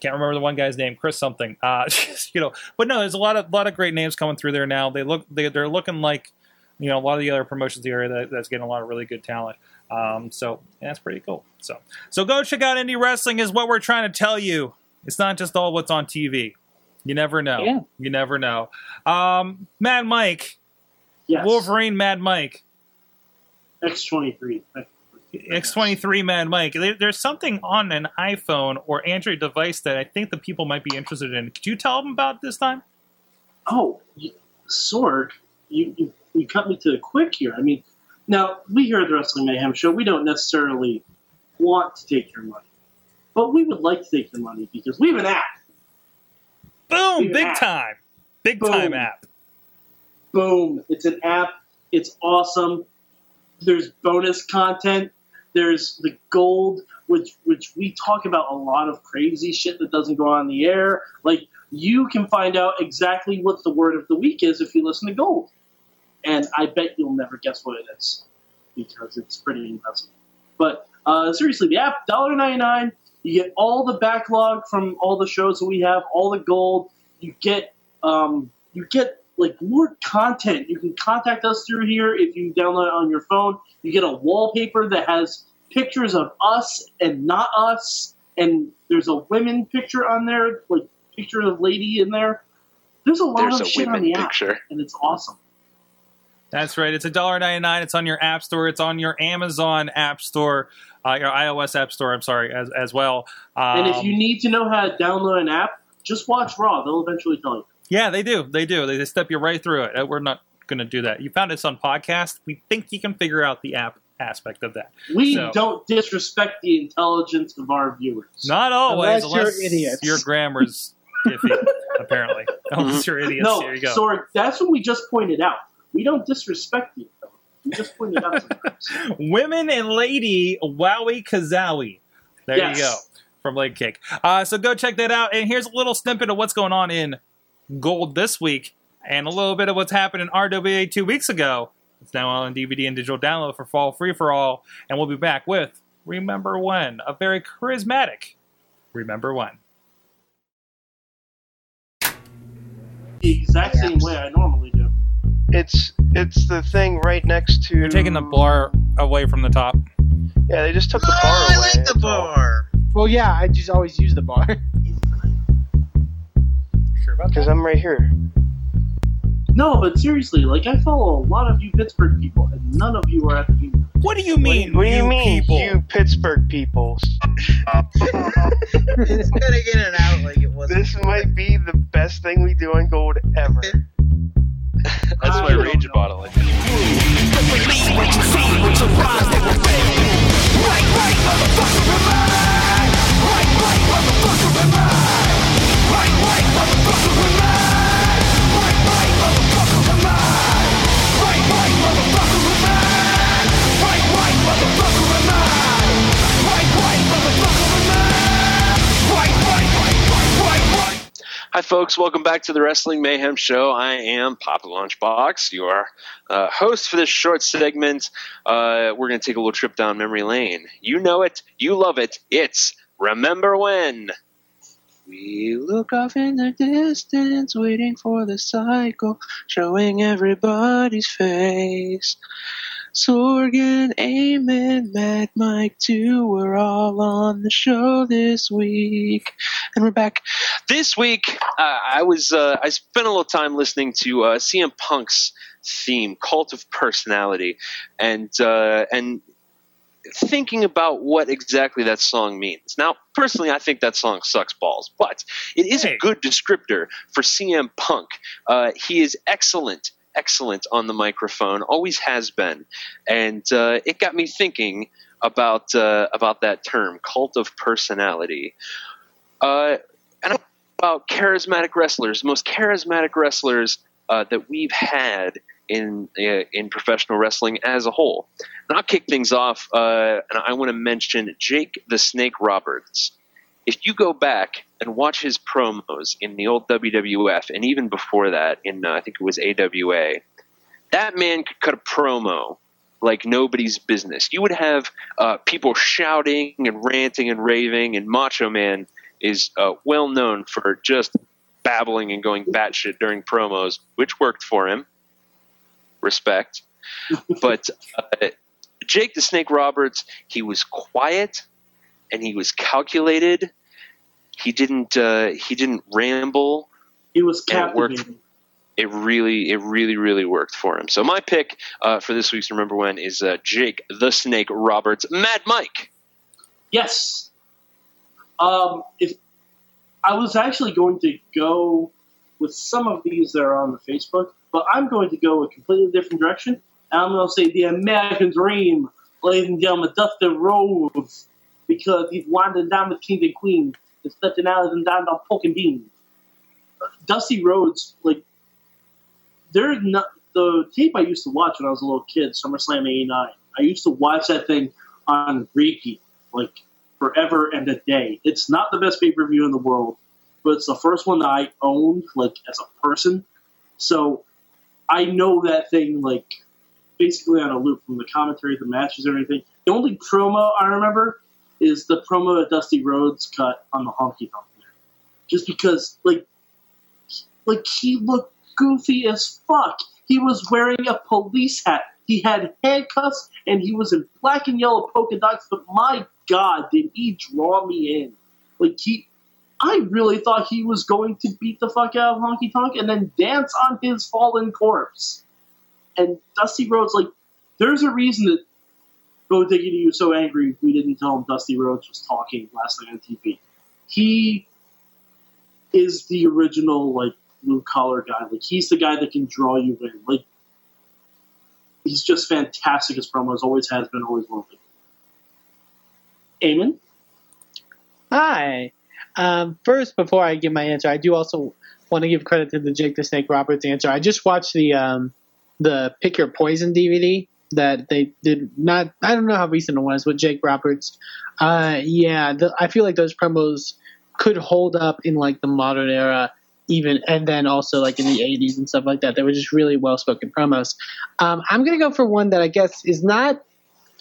can't remember the one guy's name, Chris something. Uh, you know, but no, there's a lot of lot of great names coming through there now. They look they they're looking like you know a lot of the other promotions here that, that's getting a lot of really good talent. Um, so yeah, that's pretty cool. So so go check out indie wrestling is what we're trying to tell you. It's not just all what's on TV. You never know. Yeah. You never know. Um, Mad Mike, Yes. Wolverine, Mad Mike. X23. X23 Mad Mike. There- There's something on an iPhone or Android device that I think the people might be interested in. Could you tell them about this time? Oh, you, Sorg, you, you, you cut me to the quick here. I mean, now, we here at the Wrestling Mayhem Show, we don't necessarily want to take your money. But we would like to take your money because we have an app. Boom! Big app. time. Big Boom. time app. Boom. It's an app. It's awesome. There's bonus content. There's the gold, which which we talk about a lot of crazy shit that doesn't go on the air. Like you can find out exactly what the word of the week is if you listen to gold. And I bet you'll never guess what it is because it's pretty impressive. But uh, seriously, the app $1.99. You get all the backlog from all the shows that we have, all the gold. You get um, you get like more content. You can contact us through here if you download it on your phone. You get a wallpaper that has pictures of us and not us, and there's a women picture on there, like picture of a lady in there. There's a lot There's of a shit on the app, picture. and it's awesome. That's right. It's $1.99. It's on your App Store. It's on your Amazon App Store, uh, your iOS App Store, I'm sorry, as, as well. Um, and if you need to know how to download an app, just watch Raw. They'll eventually tell you. Yeah, they do. They do. They, they step you right through it. Uh, We're not going to do that. You found us on podcast. We think you can figure out the app aspect of that. We So- don't disrespect the intelligence of our viewers. Not always, Unless you're idiots. your grammar's iffy, apparently. Unless you're idiots. no, Here you go. sorry, that's what we just pointed out. We don't disrespect you. We just pointed out. Women and Lady Wowie Kazowie. There Yes. you go. From Leg Kick. Uh, so go check that out. And here's a little snippet of what's going on in Gold this week and a little bit of what's happened in RWA two weeks ago. It's now on DVD and digital download for Fall Free for All. And we'll be back with Remember When, a very charismatic Remember When. the exact same way I normally do. It's it's the thing right next to. You're taking the bar away from the top. Yeah, they just took the bar I away. like the that's all. bar. Well, yeah, I just always use the bar. Sure about that? Because I'm right here. No, but seriously, like I follow a lot of you Pittsburgh people, and none of you are at the game. What do you mean, what do you, mean, people? you Pittsburgh people? it's gonna get it out like it was. This might be the best thing we do on Gold ever. That's I my don't rage know. bottle. I think. Hi, folks. Welcome back to the Wrestling Mayhem Show. I am Papa Lunchbox, your uh, host for this short segment. Uh, we're going to take a little trip down memory lane. You know it. You love it. It's Remember When. We look off in the distance, waiting for the cycle, showing everybody's face. Sorgan, Eamon, Mad Mike, too. We're all on the show this week. And we're back. This week, uh, I was uh, I spent a little time listening to uh, CM Punk's theme, Cult of Personality, and uh, and thinking about what exactly that song means. Now, personally, I think that song sucks balls, but it is Hey. a good descriptor for CM Punk. Uh, he is excellent, excellent on the microphone, always has been, and uh, it got me thinking about uh, about that term, cult of personality. Uh, and about charismatic wrestlers, most charismatic wrestlers uh, that we've had in uh, in professional wrestling as a whole. And I'll kick things off, uh, and I want to mention Jake the Snake Roberts. If you go back and watch his promos in the old WWF, and even before that, in uh, I think it was AWA, that man could cut a promo like nobody's business. You would have uh, people shouting and ranting and raving, and Macho Man is uh, well known for just babbling and going batshit during promos, which worked for him. Respect. but uh, Jake the Snake Roberts, he was quiet and he was calculated. He didn't uh, he didn't ramble. He was And it worked. captivating. It really, it really, really worked for him. So my pick uh, for this week's Remember When is uh, Jake the Snake Roberts, Mad Mike. Yes. Um, if I was actually going to go with some of these that are on the Facebook, but I'm going to go a completely different direction. And I'm going to say the American Dream, ladies and gentlemen, Dustin Rhodes, because he's winding down with King and Queen and stepping out of and down on pork and beans. Dusty Rhodes, like, there's not the tape I used to watch when I was a little kid, SummerSlam '89. I used to watch that thing on repeat, like forever and a day. It's not the best pay per view in the world, but it's the first one that I owned, like as a person. So I know that thing like basically on a loop from the commentary, the matches, and everything. The only promo I remember is the promo that Dusty Rhodes cut on the Honky Tonk Man. Just because, like, like he looked goofy as fuck. He was wearing a police hat. He had handcuffs, and he was in black and yellow polka dots. But my God, did he draw me in? Like he, I really thought he was going to beat the fuck out of Honky Tonk and then dance on his fallen corpse. And Dusty Rhodes, like, there's a reason that Bo Diggity was so angry we didn't tell him Dusty Rhodes was talking last night on TV. He is the original, like, blue collar guy. Like, he's the guy that can draw you in. Like, he's just fantastic as promos, always has been, always will be. Eamon? Hi. Um, first, before I give my answer, I do also want to give credit to the Jake the Snake Roberts answer. I just watched the um, the Pick Your Poison DVD that they did. Not I don't know how recent it was with Jake Roberts. Uh, yeah, the, I feel like those promos could hold up in like the modern era, even and then also like in the '80s and stuff like that. They were just really well spoken promos. Um, I'm gonna go for one that I guess is not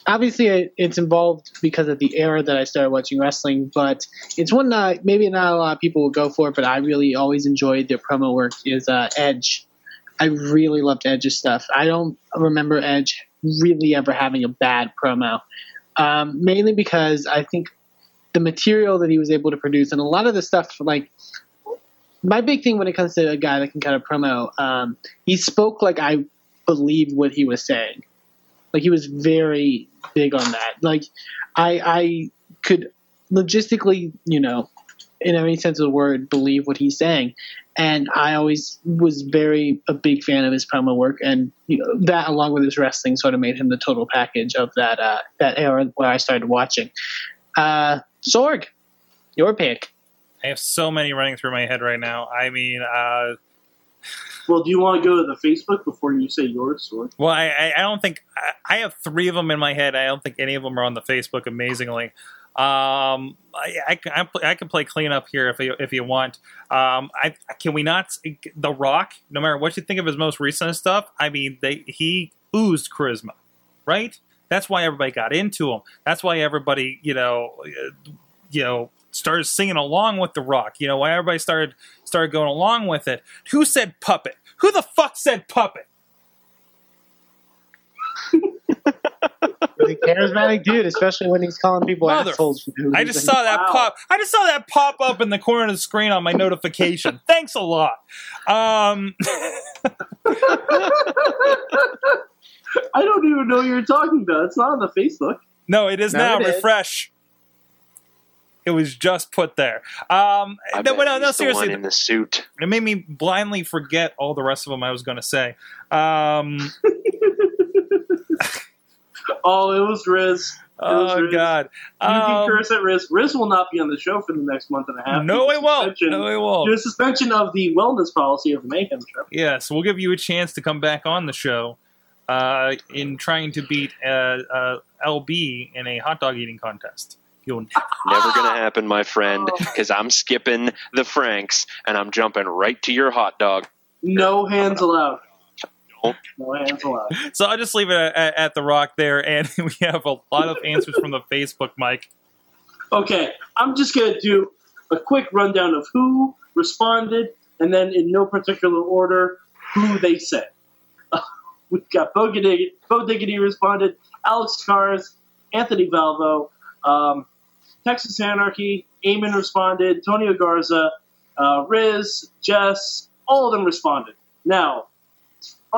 obviously it's involved because of the era that I started watching wrestling, but it's one that maybe not a lot of people will go for, but I really always enjoyed their promo work is uh, Edge. I really loved Edge's stuff. I don't remember Edge really ever having a bad promo, um, mainly because I think the material that he was able to produce and a lot of the stuff like my big thing when it comes to a guy that can cut a promo, um, he spoke like I believed what he was saying. Like he was very big on that. Like I I could logistically, you know, in any sense of the word, believe what he's saying. And I always was very a big fan of his promo work, and you know, that along with his wrestling sort of made him the total package of that uh, that era where I started watching. Uh, Sorg, your pick. I have so many running through my head right now. I mean, uh, Well, do you want to go to the Facebook before you say yours? Or? well, I, I- I don't think I, I have three of them in my head. I don't think any of them are on the Facebook. Amazingly, um, I, I, can- I, can play cleanup here if you, if you want. Um, I can we not The Rock? No matter what you think of his most recent stuff, I mean, they he oozed charisma, right? That's why everybody got into him. That's why everybody, you know, you know, started singing along with The Rock. You know, why everybody started started going along with it. Who said puppet? Who the fuck said puppet? He's a charismatic dude, especially when he's calling people Mother- assholes. I just saw that Wow. pop. I just saw that pop up in the corner of the screen on my notification. Thanks a lot. Um, I don't even know what you're talking about. It's not on the Facebook. no, it is No, now. it is. Refresh. It was just put there. Um, I no, bet but no, he's no, the seriously, one in the suit. it made me blindly forget all the rest of them I was going to say. Um, Oh, it was Riz. oh Riz. God! You Um, can curse at Riz. Riz will not be on the show for the next month and a half. no, due it won't. suspension- No, it won't. to suspension of the wellness policy of the Mayhem show. Yes, we'll give you a chance to come back on the show uh, in trying to beat uh, uh, LB in a hot dog eating contest. You'll Never gonna happen, my friend, because I'm skipping the Franks and I'm jumping right to your hot dog. No hands allowed. So I'll just leave it at, at the rock there, and we have a lot of answers from the Facebook, Mike. Okay, I'm just going to do a quick rundown of who responded, and then in no particular order, who they said. We've got Bo Diggity, Bo Diggity responded, Alex Cars, Anthony Valvo, um, Texas Anarchy, Eamon responded, Tonio Garza, uh, Riz, Jess, all of them responded. Now,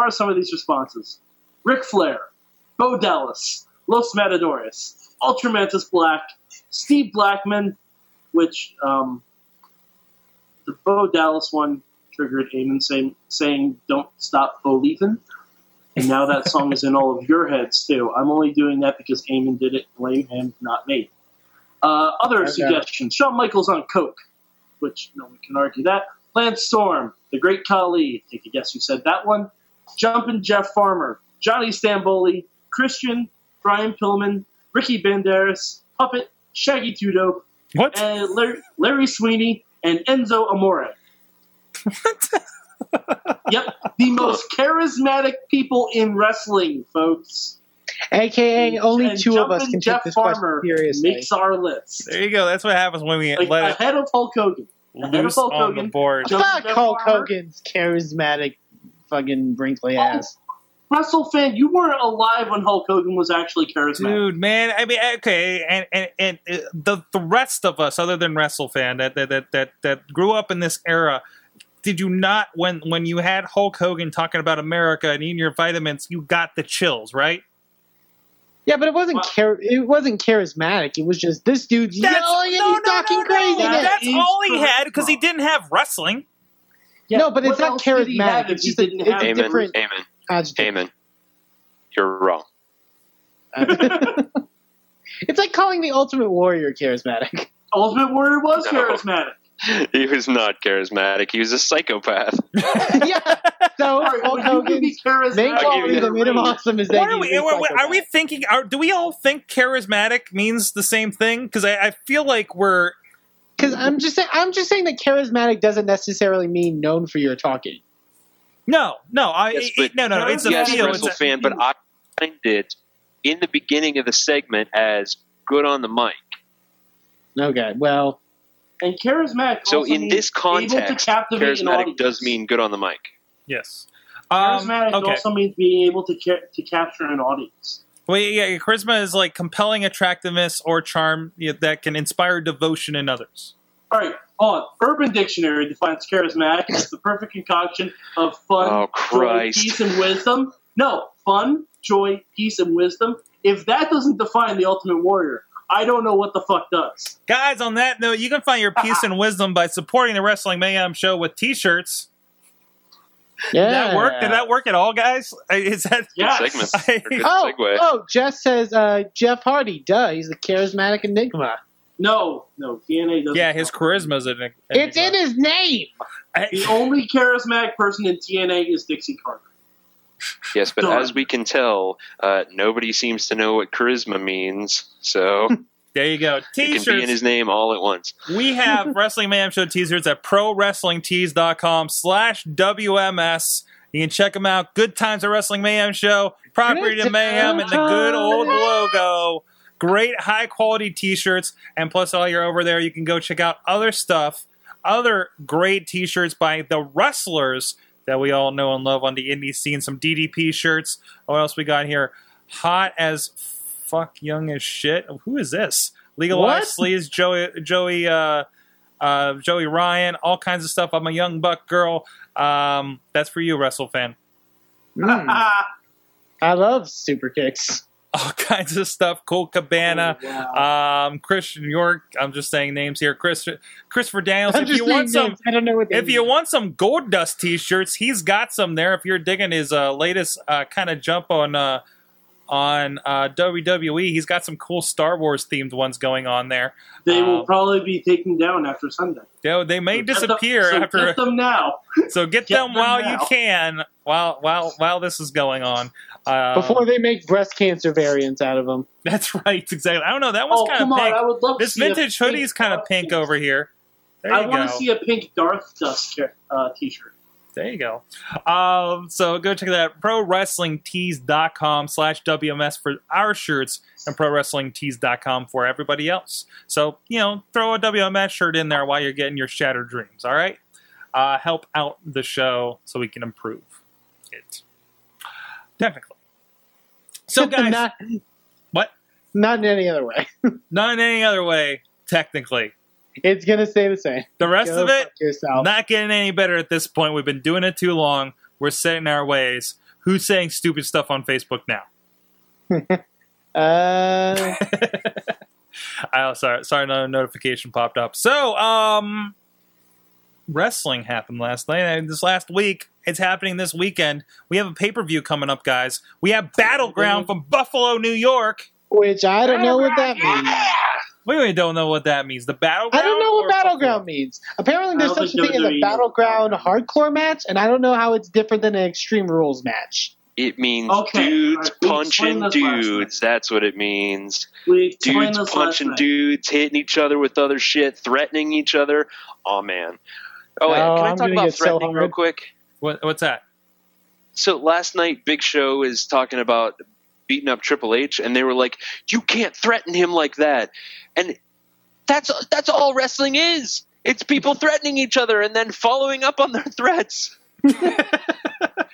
as some of these responses, Ric Flair, Bo Dallas, Los Matadores, Ultramantis Black, Steve Blackman, which um, the Bo Dallas one triggered Eamon saying, saying "Don't stop believing," and now that song is in all of your heads too. I'm only doing that because Eamon did it. Blame him, not me. Uh, other Okay. suggestions: Shawn Michaels on coke, which no one can argue that. Lance Storm, the Great Khali. Take a guess who said that one. Jumpin' Jeff Farmer, Johnny Stamboli, Christian, Brian Pillman, Ricky Banderas, Puppet, Shaggy Two Dope, What? and Larry, Larry Sweeney and Enzo Amore. What? yep, the most charismatic people in wrestling, folks. AKA only And two of us can Jeff take this Farmer question seriously. makes our list. There you go. That's what happens when we Like, let it ahead of Hulk Hogan. Ahead of loose Hulk on the Hogan. board. Jumpin' Fuck Hulk Farmer. Hogan's charismatic fucking Brinkley Oh, ass. Wrestle fan, you weren't alive when Hulk Hogan was actually charismatic. Dude, man, I mean, okay, and and, and uh, the the rest of us, other than Wrestle fan, that that that that, that grew up in this era, did you not when when you had Hulk Hogan talking about America and eating your vitamins, you got the chills, right? Yeah, but it wasn't Well- char- it wasn't charismatic. It was just this dude's That's- yelling and he's no, talking no, no. crazy. That That's all he had because he didn't have wrestling. Yeah, no, but it's what not else did he have charismatic. if It's just a, didn't it's have a different Amen. adjective. Amen. You're wrong. it's like calling the Ultimate Warrior charismatic. Ultimate Warrior was No. charismatic. He was not charismatic. He was a psychopath. yeah. So All right, Hulk but you can be Hogan's charismatic. main I'll quality you that made him range. awesome is that are we? Are we, are we thinking? Are, do we all think charismatic means the same thing? Because I, I feel like we're Because I'm just saying, I'm just saying that charismatic doesn't necessarily mean known for your talking. no, no, I Yes, it- no, no, no. It's a yes, feel. It's a, fan, but I find it in the beginning of the segment as good on the mic. Okay, well, And charismatic. So also in means this context, charismatic does mean good on the mic. yes. Um, Charismatic okay. also means being able to ca- to capture an audience. Well, yeah, charisma is like compelling attractiveness or charm that can inspire devotion in others. All right, hold on. Urban Dictionary defines charismatic as the perfect concoction of fun, Oh, joy, peace, and wisdom. No, fun, joy, peace, and wisdom. If that doesn't define the Ultimate Warrior, I don't know what the fuck does. Guys, on that note, you can find your peace and wisdom by supporting the Wrestling Mayhem Show with T-shirts. Yeah. Did that work? Did that work at all, guys? Is that Yes. Good segment. I- good Oh, segue. oh, Jess says uh, Jeff Hardy. Duh, he's the charismatic enigma. No, no, TNA doesn't. yeah, his charisma is an. It's in his name. The only charismatic person in TNA is Dixie Carter. Yes, but Done. as we can tell, uh, nobody seems to know what charisma means. So There you go. T-shirts. it can be in his name all at once. we have Wrestling Mayhem Show t-shirts at prowrestlingtees.com slash WMS. You can check them out. Good Times at Wrestling Mayhem Show, Property Good to Mayhem, and the good old logo. Great high quality t-shirts. And plus, while you're over there, you can go check out other stuff, other great t-shirts by the wrestlers that we all know and love on the indie scene. Some DDP shirts. What else we got here? Hot as fuck, young as shit. Who is this? Legalized What? Sleaze, Joey, Joey, uh, uh, Joey Ryan, all kinds of stuff. I'm a young buck girl. Um, that's for you, Wrestle fan. Mm, I love super kicks. All kinds of stuff. Colt Cabana. Oh, wow. Um, Christian York. I'm just saying names here. Chris, Christopher Daniels. I'm If you saying want some. I don't know what they if you mean. want some Goldust T-shirts, he's got some there. If you're digging his uh, latest uh, kind of jump on uh, on uh, WWE, he's got some cool Star Wars themed ones going on there. they will um, probably be taken down after Sunday. They, they may So get them- disappear so after. Get them now. So get, Get them, them while now. you can, while while while this is going on. Um, Before they make breast cancer variants out of them. that's right, exactly. I don't know. That one's Oh kind come of on! pink. I would love This see vintage pink hoodie's kind of Darth pink over here. There I want to see a pink Darth Dust uh, T-shirt. There you go. Um, so go check that out. ProWrestlingTees.com slash WMS for our shirts and ProWrestlingTees.com for everybody else. So, you know, throw a WMS shirt in there while you're getting your shattered dreams, all right? Uh, help out the show so we can improve it. technically. So, guys, not, what? not in any other way. Not in any other way, technically. It's gonna stay the same. The rest Go of it, yourself. not getting any better at this point. We've been doing it too long. We're set in our ways. Who's saying stupid stuff on Facebook now? uh, I sorry, sorry, another notification popped up. So, um, wrestling happened last night. And this last week, it's happening this weekend. We have a pay per view coming up, guys. We have Battleground from Buffalo, New York. which I don't know what that means. We really don't know what that means. The battleground. I don't know what or battleground means. Apparently, there's such a thing as a WWE battleground hardcore match, and I don't know how it's different than an Extreme Rules match. It means Okay, dudes alright, we punching explained this last dudes. That's what it means. Dudes punching dudes, hitting each other with other shit, threatening each other. Oh man. Oh wait, Oh, can I I'm talk about get so threatening real quick? What, what's that? So last night, Big Show is talking about beating up Triple H, and they were like, "You can't threaten him like that," and that's that's all wrestling is. It's people threatening each other and then following up on their threats.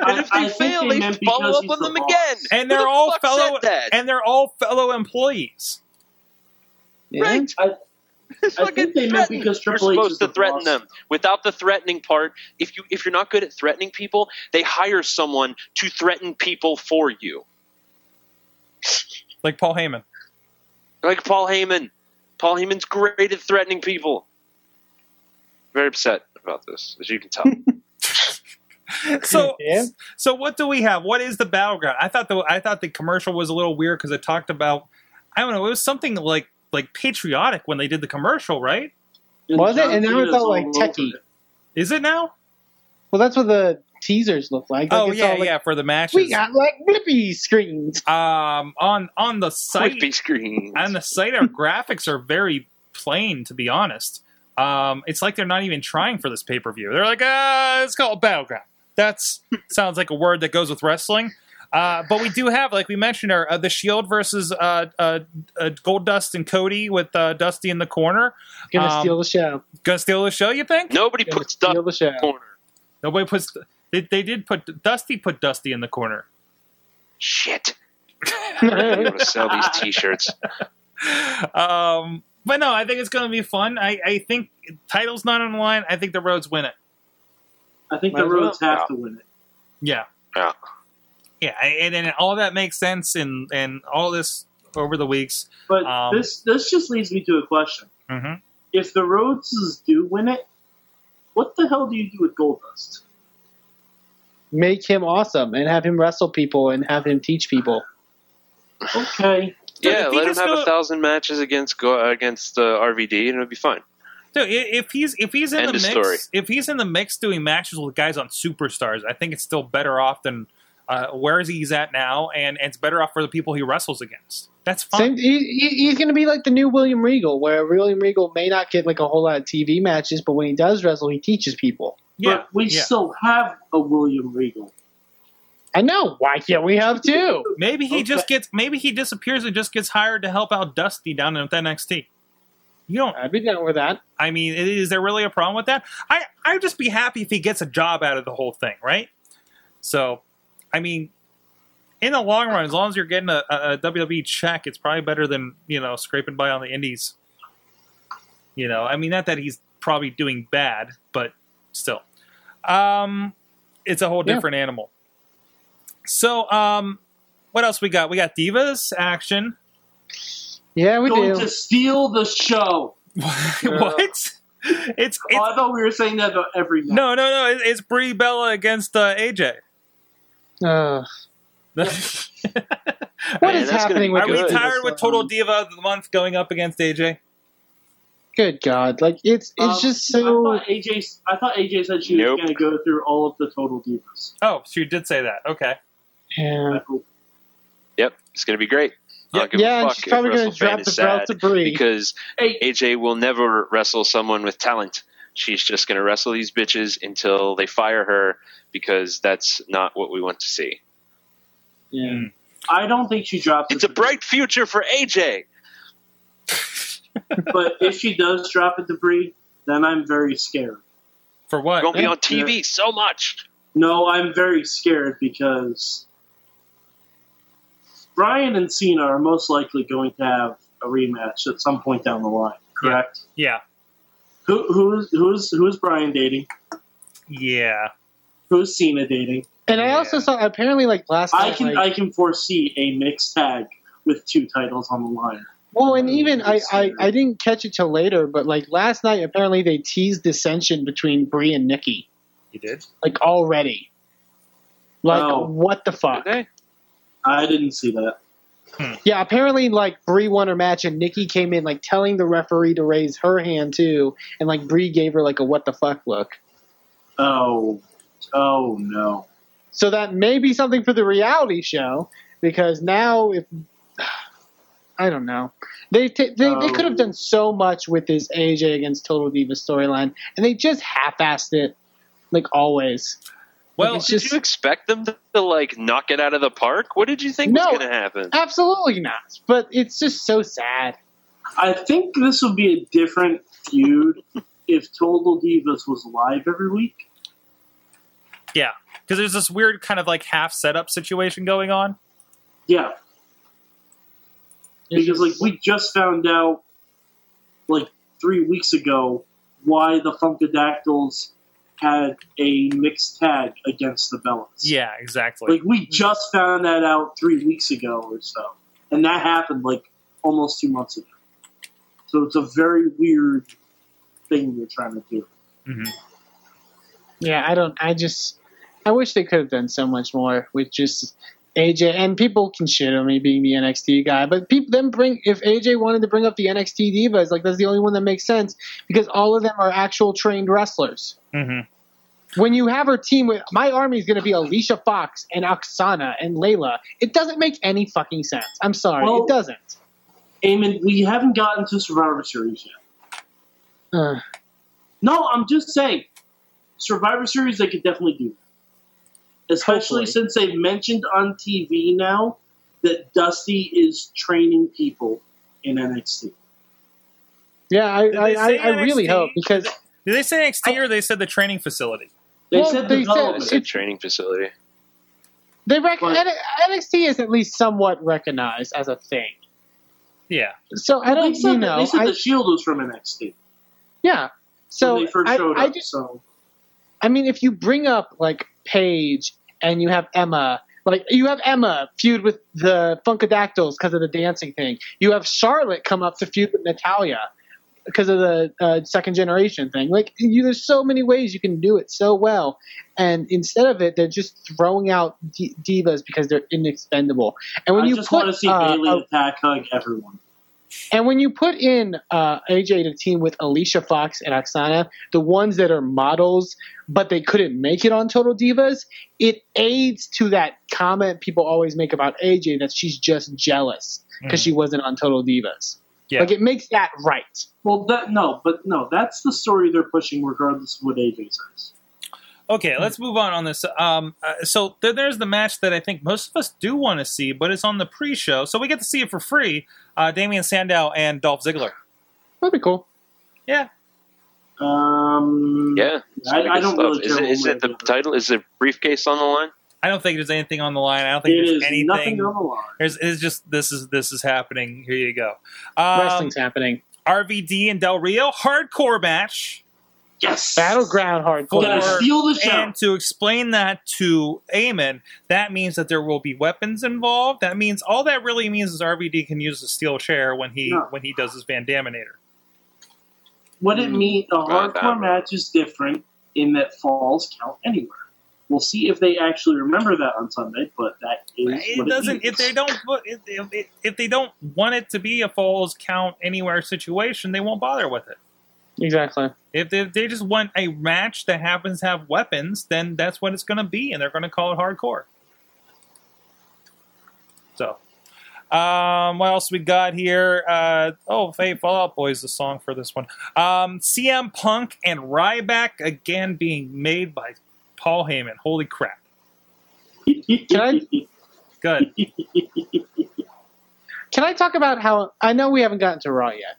And if they I fail, they they, follow up on the them boss. again. And they're the all fellow. And they're all fellow employees. Yeah. Right. I, It's I think they meant threaten. because You're Triple H supposed is to the threaten boss. them. Without the threatening part, if you if you're not good at threatening people, they hire someone to threaten people for you, Like Paul Heyman. like Paul Heyman. Paul Heyman's great at threatening people. Very upset about this, as you can tell. So, Yeah. so what do we have? What is the battleground? I thought the I thought the commercial was a little weird because it talked about I don't know. It was something like like patriotic when they did the commercial, right? Was it? And now John it's all, like, techie. Is it now? Well, that's what the teasers look like. Like, oh yeah, all like, yeah, for the matches. We got like blippy screens. um on on the site Quick screens. on the site our graphics are very plain to be honest. Um, it's like they're not even trying for this pay per view. They're like, uh, it's called battleground. That's sounds like a word that goes with wrestling. Uh, but we do have, like we mentioned, our, uh, the Shield versus uh, uh, uh, Goldust and Cody with uh, Dusty in the corner. Gonna Um, steal the show. Gonna steal the show, you think? Nobody Gonna puts stuff steal in the the corner. Nobody puts. They, they did put Dusty put Dusty in the corner. Shit. I'm going to sell these T-shirts. um, but no, I think it's going to be fun. I, I think title's not on the line. I think the Rhodes win it. I think Might the as well. Rhodes have Yeah. to win it. Yeah. Yeah. Yeah, and, and all that makes sense, and and all this over the weeks. But Um, this this just leads me to a question. hmm If the Rhodeses do win it, what the hell do you do with Goldust? Make him awesome and have him wrestle people and have him teach people. Okay. Yeah, let him just have go- a thousand matches against go against uh, RVD, and it'll be fine. So if he's if he's in End the mix, story. if he's in the mix doing matches with guys on superstars, I think it's still better off than uh, where he's at now, and, and it's better off for the people he wrestles against. That's fine. Same, he, he- he's going to be like the new William Regal, where William Regal may not get like a whole lot of TV matches, but when he does wrestle, he teaches people. Yeah, But we yeah. still have a William Regal. I know. Why can't we have two? Maybe he Okay. just gets. Maybe he disappears and just gets hired to help out Dusty down at NXT. You don't. I'd be down with that. I mean, is there really a problem with that? I I'd just be happy if he gets a job out of the whole thing, right? So, I mean, in the long run, as long as you're getting a, a, a WWE check, it's probably better than you know scraping by on the indies. You know, I mean, not that he's probably doing bad, but still, um, it's a whole Yeah. different animal. So, um, what else we got? We got Divas action. Yeah, we Going do. to steal the show. what? It's oh, I thought we were saying that every match. no, no, no. It's Brie Bella against uh, AJ. Uh, what what Man, is that's gonna happening with Are we tired with Total Diva of the month going up against AJ? Good God! Like it's it's Um, just I so. thought AJ. I thought AJ said she Nope. was going to go through all of the total divas. Oh, she did say that. Okay. Yeah, Yep, it's gonna be great. I yeah and she's probably going to drop the belt to Brie. because Hey, AJ will never wrestle someone with talent. She's just gonna wrestle these bitches until they fire her because that's not what we want to see. Yeah. I don't think she drops. It's a bright future for AJ. But if she does drop a debris, then I'm very scared. For what? gonna be on TV so much. No, I'm very scared because Bryan and Cena are most likely going to have a rematch at some point down the line. Correct. Yeah. Who who's who's who's Bryan dating? Yeah. Who's Cena dating? And I also saw apparently like last I night. can like- I can foresee a mixed tag with two titles on the line. Well, and even I, I, I didn't catch it till later, but like last night, apparently they teased dissension between Brie and Nikki, You did? like already. Like Oh. what the fuck? Did? I didn't see that. Hmm. Yeah, apparently like Brie won her match and Nikki came in like telling the referee to raise her hand too, and like Brie gave her like a what the fuck look. Oh, oh no. So that may be something for the reality show because now if I don't know. They t- they, they could have Oh. done so much with this AJ against Total Diva storyline, and they just half-assed it, like always. Well, it's Did just you expect them to, to like knock it out of the park? What did you think No. was going to happen? absolutely not. But it's just so sad. I think this would be a different feud if Total Divas was live every week. yeah. Because there's this weird kind of like half setup situation going on. Yeah, It's because like we just found out like three weeks ago why the Funkadactyls had a mixed tag against the Bellas. Yeah, exactly. Like we just found that out three weeks ago or so, and that happened like almost two months ago. So it's a very weird thing they're trying to do. Mhm. Yeah, I don't. I just. I wish they could have done so much more with just AJ. And people can shit on me being the NXT guy, but people then bring if AJ wanted to bring up the NXT divas, like that's the only one that makes sense because all of them are actual trained wrestlers. hmm When you have her team with my army is going to be Alicia Fox and Aksana and Layla, it doesn't make any fucking sense. I'm sorry, Well- it doesn't. Eamon, we haven't gotten to Survivor Series yet. Uh, No, I'm just saying, Survivor Series they could definitely do. That. Especially Hopefully. since they've mentioned on TV now that Dusty is training people in NXT. yeah, I, I, I, I really hope because Did they say NXT or they said the training facility? They Well, said they said development. It's a training facility. they rec- But- NXT is at least somewhat recognized as a thing. Yeah. So I don't, said, you that- know, they said I, the Shield was from NXT yeah. So when they first I, showed I up. just, so I mean, if you bring up like Paige and you have Emma, like you have Emma feud with the Funkadactyls because of the dancing thing. You have Charlotte come up to feud with Natalya because of the uh, second generation thing. Like you, there's so many ways you can do it so well, and instead of it, they're just throwing out d- divas because they're inexpendable. And when I you just put want to see uh, Bayley attack hug everyone. And when you put in uh, AJ to team with Alicia Fox and Aksana, the ones that are models, but they couldn't make it on Total Divas, it aids to that comment people always make about AJ that she's just jealous because Mhm. she wasn't on Total Divas. Yeah. Like it makes that right. Well, that no, but no, that's the story they're pushing, regardless of what AJ says. Okay, let's move on on this. Um, uh, so there, there's the match that I think most of us do want to see, but it's on the pre-show, so we get to see it for free. Uh, Damien Sandow and Dolph Ziggler. That'd be cool. Yeah, Um, Yeah. I, I don't really Is it, is it the way or the other. title? Is the briefcase on the line? I don't think there's anything on the line. I don't think It there's is anything. nothing on the line. There's it's just this is this is happening. Here you go. Um, Wrestling's happening. RVD and Del Rio hardcore match. Yes, Battleground hardcore. Gotta steal the show. And to explain that to Eamon, that means that there will be weapons involved. That means all that really means is RVD can use a steel chair when he No. when he does his Van Daminator. What it hmm. means, a hardcore that- match is different in that falls count anywhere. We'll see if they actually remember that on Sunday, but that is It what doesn't. It If they don't, put- if, if, if they don't want it to be a falls count anywhere situation, they won't bother with it. Exactly. If they, if they just want a match that happens to have weapons, then that's what it's going to be, and they're going to call it hardcore. So, um, what else we got here? Uh, oh, hey, Fallout Boys, the song for this one. Um, CM Punk and Ryback again being made by Paul Heyman. Holy crap! Can I- Good. Can I talk about how I know we haven't gotten to Raw yet?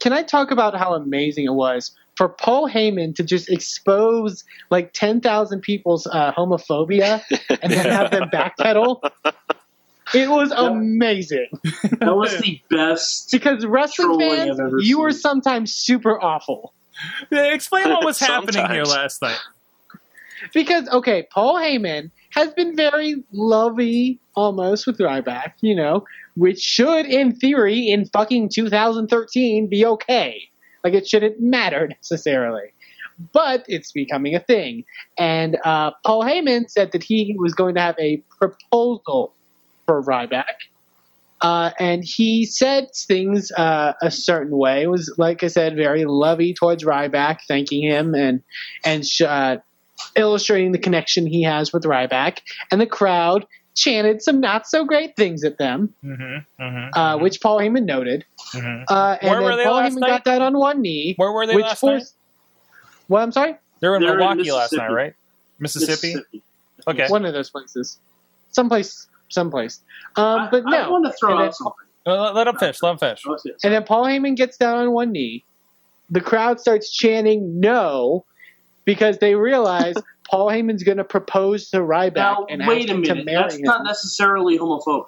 Can I talk about how amazing it was for Paul Heyman to just expose like ten thousand people's uh, homophobia and then have them backpedal? It was That- amazing That was the best. because wrestling fans, I've you were sometimes super awful. Explain what was happening here last night. Because okay, Paul Heyman has been very lovey almost with Ryback, you know, which should, in theory, in fucking 2013, be okay. Like it shouldn't matter necessarily, but it's becoming a thing. And uh, Paul Heyman said that he was going to have a proposal for Ryback. Uh, and he said things uh, a certain way. It was, like I said, very lovey towards Ryback, thanking him and and uh, illustrating the connection he has with Ryback, and the crowd chanted some not so great things at them, Mm-hmm, mm-hmm, uh, which Paul Heyman noted. hmm Uh, and Where were then they Paul Heyman night? got that on one knee, Where were they which last night? forced. Well, I'm sorry, They were in They were in Milwaukee last night, right? Mississippi. Okay. one of those places, someplace, someplace. Um, but I, no, I want to throw And then- out something. Let- let him fish. Let him fish. And then Paul Heyman gets down on one knee. The crowd starts chanting no because they realize Paul Heyman's going to propose to Ryback Now, and wait ask a him to marry That's him. not necessarily homophobic.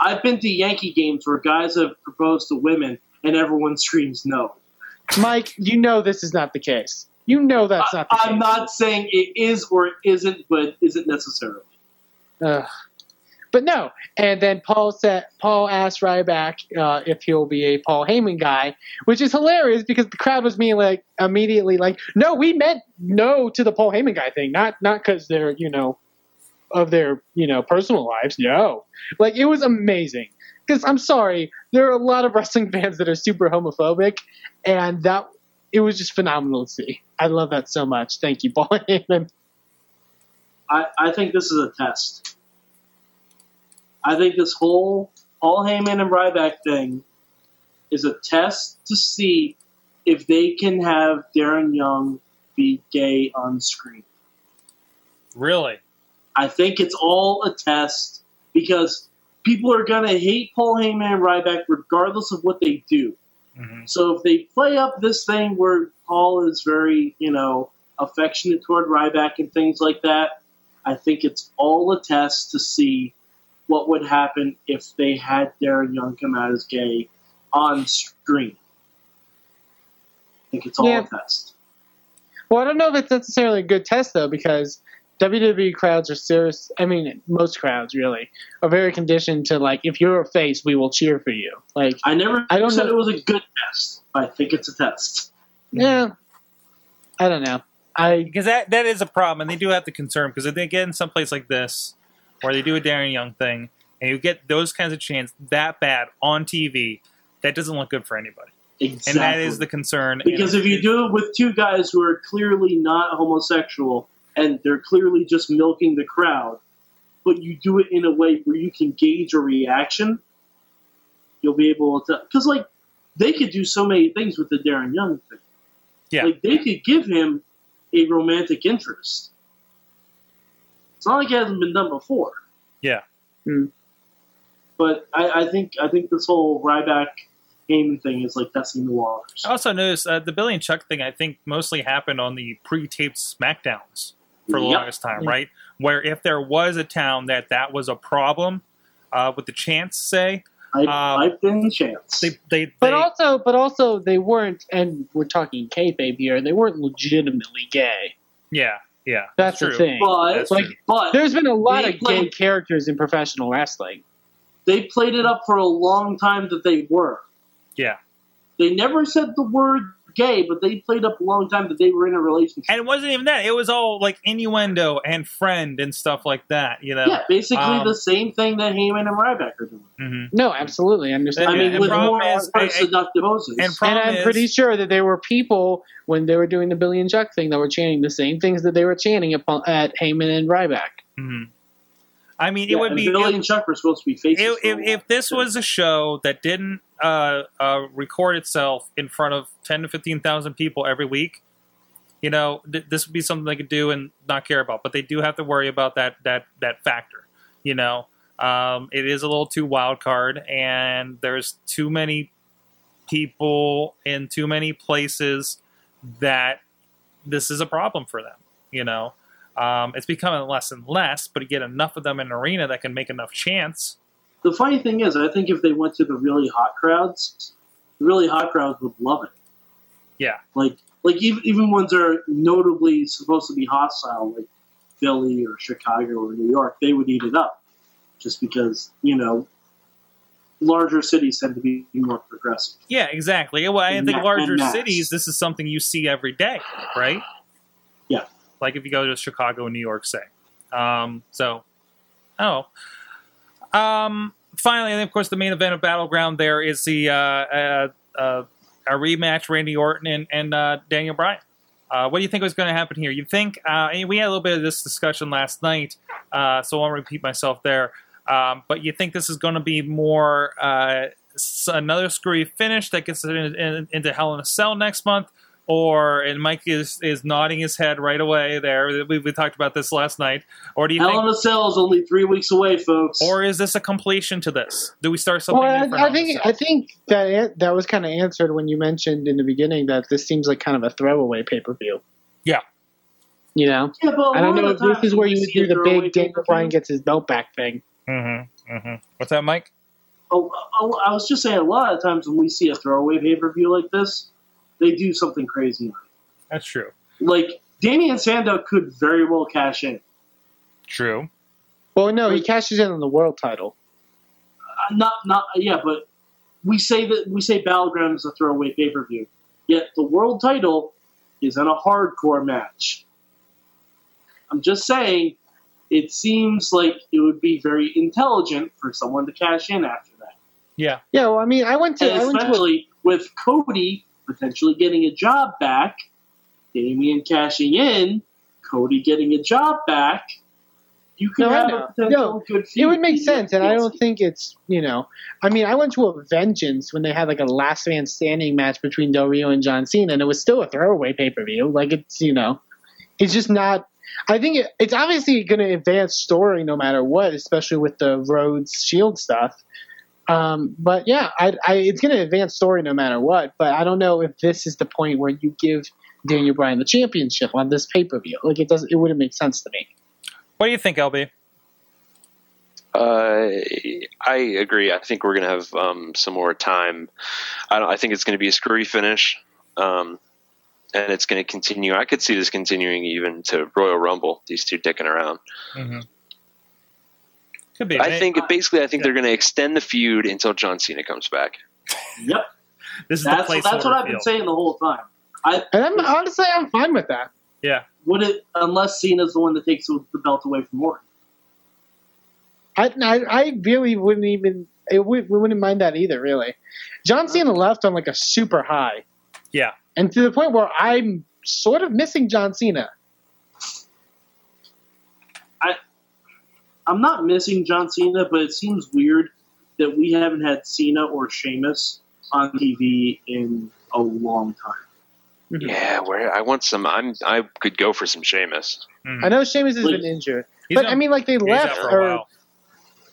I've been to Yankee games where guys have proposed to women and everyone screams no. Mike, you know this is not the case. You know that's not the I, am case. not saying it is or it isn't, but it isn't necessarily. Ugh. But no, and then Paul said Paul asked Ryback uh, if he'll be a Paul Heyman guy, which is hilarious because the crowd was being like immediately like, no, we meant no to the Paul Heyman guy thing, not not because they're you know of their you know personal lives. No, like it was amazing because I'm sorry, there are a lot of wrestling fans that are super homophobic, and that it was just phenomenal to see. I love that so much. Thank you, Paul Heyman. I, I think this is a test. I think this whole Paul Heyman and Ryback thing is a test to see if they can have Darren Young be gay on screen. Really? I think it's all a test because people are going to hate Paul Heyman and Ryback regardless of what they do. hmm So if they play up this thing where Paul is very, you know, affectionate toward Ryback and things like that, I think it's all a test to see what would happen if they had Darren Young come out as gay on screen. I think it's all Yeah. a test. Well, I don't know if it's necessarily a good test though, because WWE crowds are serious. I mean, most crowds really are very conditioned to like, if you're a face, we will cheer for you. Like, I never I don't said know- it was a good test. I think it's a test. yeah, I don't know. I Because that that is a problem, and they do have to concern because if they get in someplace like this, where they do a Darren Young thing, and you get those kinds of chants that bad on TV, that doesn't look good for anybody, Exactly. and that is the concern. Because if you do it with two guys who are clearly not homosexual and they're clearly just milking the crowd, but you do it in a way where you can gauge a reaction, you'll be able to. Because, like, they could do so many things with the Darren Young thing. Yeah. Like, they could give him a romantic interest. It's not like it hasn't been done before. Yeah. Hmm. But I, I think I think this whole Ryback Heyman thing is like testing the waters. I also noticed uh, the Billy and Chuck thing. I think mostly happened on the pre-taped Smackdowns for the Yep. longest time, Yeah. right? Where if there was a town that that was a problem uh, with the chance, say I, Um, I've been chance. they they, they but also, but also, they weren't, and we're talking kayfabe here. They weren't legitimately gay. yeah yeah That's true. the thing. but That's like, true. but There's been a lot They of gay characters in professional wrestling. they played it up for a long time that they were. Yeah. They never said the word gay, but they played up a long time that they were in a relationship. And it wasn't even that. It was all like innuendo and friend and stuff like that. You know. yeah, basically Um, the same thing that Heyman and Ryback are doing. hmm No, absolutely, I understand. I Yeah, mean, and with problem more, is- more and- seductive poses. and and I'm is- pretty sure that there were people when they were doing the Billy and Chuck thing that were chanting the same things that they were chanting at, at Heyman and Ryback. hmm I mean, Yeah, it would be Billy it- and Chuck were supposed to be faces. if, if, if this was a show that didn't uh, uh, record itself in front of 10 to 15,000 people every week, you know, th- this would be something they could do and not care about. But they do have to worry about that that that factor. You know, um, it is a little too wild card, and there's too many people in too many places that this is a problem for them. You know, Um, it's becoming less and less, but you get enough of them in an arena that can make enough chance. The funny thing is, I think if they went to the really hot crowds, the really hot crowds would love it. Yeah. Like, like even, even ones that are notably supposed to be hostile, like Philly or Chicago or New York, they would eat it up, just because you know larger cities tend to be more progressive. Yeah, exactly. Well, I And think larger cities, this is something you see every day, right? Like if you go to Chicago and New York, say. Um, so, oh. Um, finally, and of course, the main event of Battleground there is the uh, uh, uh, a rematch: Randy Orton and, and uh, Daniel Bryan. Uh, what do you think was going to happen here? You think uh, we had a little bit of this discussion last night, so I won't repeat myself there. Um, but you think this is going to be more another screwy finish that gets it in, in, into Hell in a Cell next month, or and Mike is is nodding his head right away there. We, we talked about this last night. Or do you Hell think, in a Cell is only three weeks away, folks. or is this a completion to this? Do we start something Well, new I, I think I think that that was kind of answered when you mentioned in the beginning that this seems like kind of a throwaway pay per view. Yeah. You know, yeah, but a I don't lot know of if this times is where you we would see do the big Daniel pay-per-view- Bryan gets his belt back thing. Mm-hmm, mm-hmm. What's that, Mike? Oh, oh, I was just saying, a lot of times when we see a throwaway pay per view like this, they do something crazy. On it. That's true. Like Damien Sandow could very well cash in. True. Well, no, he cashes in on the world title. Uh, not, not, yeah, but we say that we say Battleground is a throwaway pay per view. Yet the world title is in a hardcore match. I'm just saying, it seems like it would be very intelligent for someone to cash in after that. Yeah. Yeah, well, I mean, I went to And I went to a, especially with Cody potentially getting a job back, Damien cashing in, Cody getting a job back, you could No, have a potential good feud. it would make sense, and I don't think it's you know. I mean, I went to a Vengeance when they had like a last man standing match between Del Rio and John Cena, and it was still a throwaway pay per view. Like it's you know, it's just not. I think it, it's obviously going to advance story no matter what, especially with the Rhodes Shield stuff. Um, but yeah, I, I, it's going to advance story no matter what. But I don't know if this is the point where you give Daniel Bryan the championship on this pay per view. Like it doesn't. It wouldn't make sense to me. What do you think, LB? Uh, I agree. I think we're going to have um, some more time. I, don't, I think it's going to be a screwy finish, um, and it's going to continue. I could see this continuing even to Royal Rumble. These two dicking around. Mm-hmm. Could be. I think basically, I think yeah. they're going to extend the feud until John Cena comes back. Yep, this is the that's, place. that's what I've been saying the whole time. I And I'm honestly, I'm fine with that. Yeah. would it unless Cena's the one that takes the belt away from Orton. I, I, I really wouldn't even. It would, we wouldn't mind that either, really. John Cena left on like a super high, Yeah. and to the point where I'm sort of missing John Cena. I'm not missing John Cena, but it seems weird that we haven't had Cena or Sheamus on TV in a long time. Yeah, where I want some. I'm. I could go for some Sheamus. Mhm. I know Sheamus has Like, been injured, He's but out- I mean, like they left, out or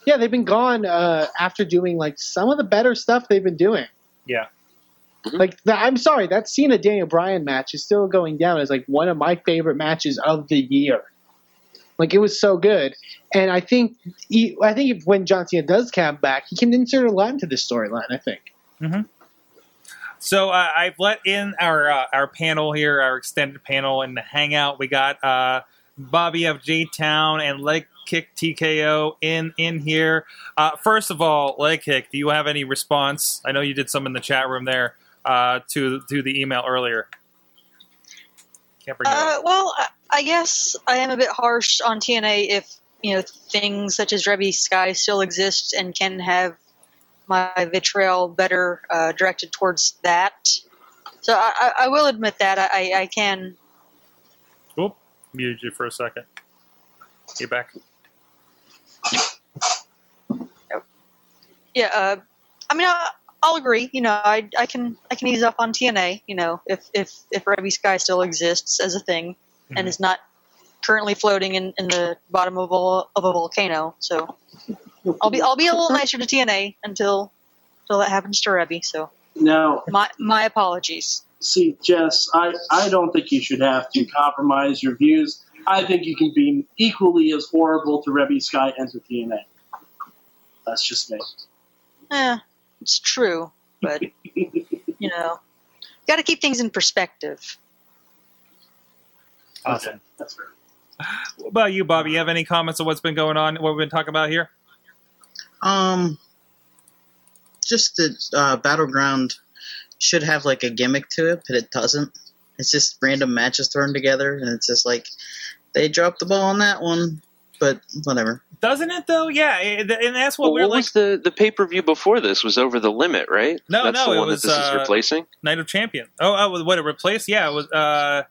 yeah, they've been gone uh, after doing like some of the better stuff they've been doing. Yeah. Like the, I'm sorry, that Cena Daniel Bryan match is still going down as like one of my favorite matches of the year. Like it was so good, and I think he, I think if, when John Cena does come back, he can insert a lot into this storyline. I think. So uh, I've let in our uh, our panel here, our extended panel in the hangout. We got uh, Bobby of J Town and Leg Kick TKO in in here. Uh, first of all, Leg Kick, do you have any response? I know you did some in the chat room there uh, to to the email earlier. Can't bring it Uh, up. well, I- guess I am a bit harsh on TNA if you know things such as Reby Sky still exist and can have my vitriol better uh, directed towards that. So I, I, will admit that I, I can. Oop, muted you for a second. Get back. Yeah, uh, I mean, I, I'll agree. You know, I, I can I can ease up on TNA. You know, if if if Reby Sky still exists as a thing Mhm. and is not currently floating in, in the bottom of a of a volcano. So I'll be I'll be a little nicer to TNA until until that happens to Reby. So Now, my my apologies. see, Jess, I, I don't think you should have to compromise your views. I think you can be equally as horrible to Reby Sky and to TNA. That's just me. Eh, it's true, but you know, You got to keep things in perspective. Awesome. Okay, that's fair. What about you, Bobby? You have any comments on what's been going on? What we've been talking about here? Um, just the uh, battleground should have like a gimmick to it, but it doesn't. It's just random matches thrown together, and it's just like they dropped the ball on that one. But whatever. Doesn't it though? Yeah, and that's what Well, we're what like. was the the pay per view before this? Was over the limit, right? No, That's no, the it was, that this uh, is replacing. Night of Champion. Oh, oh, what it replaced? Yeah, it was uh,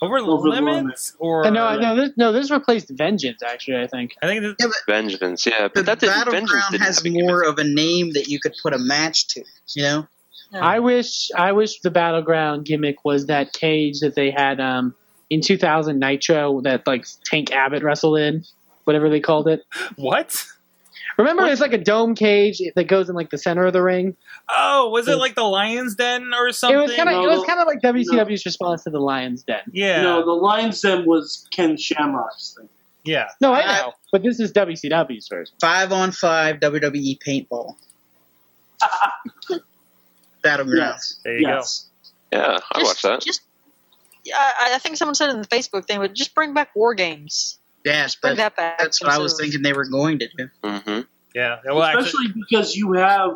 over the Over the limits or Uh, no, no, this, no, this replaced Vengeance. Actually, I think. I think this, Yeah, but Vengeance, yeah, but that didn't, Vengeance battleground didn't has have more of a name that you could put a match to. You know. I wish, I wish the battleground gimmick was that cage that they had um, in 2000 Nitro that like Tank Abbott wrestled in, whatever they called it. what? Remember, it's like a dome cage that goes in like the center of the ring. Oh, was it like the Lions Den or something? It was kind of, it was kind of like WCW's response to the Lions Den. yeah, No, the Lions Den was Ken Shamrock's thing. yeah. No, I Uh, know, but this is WCW's version. Five on five WWE paintball. Battleground. Yes. There you yes. Yeah, I watched that. Just, yeah, I, I think someone said in the Facebook thing, but just bring back war games. Yes, but that, that that's what I was thinking they were going to do. hmm Yeah, well, actually, Especially because you have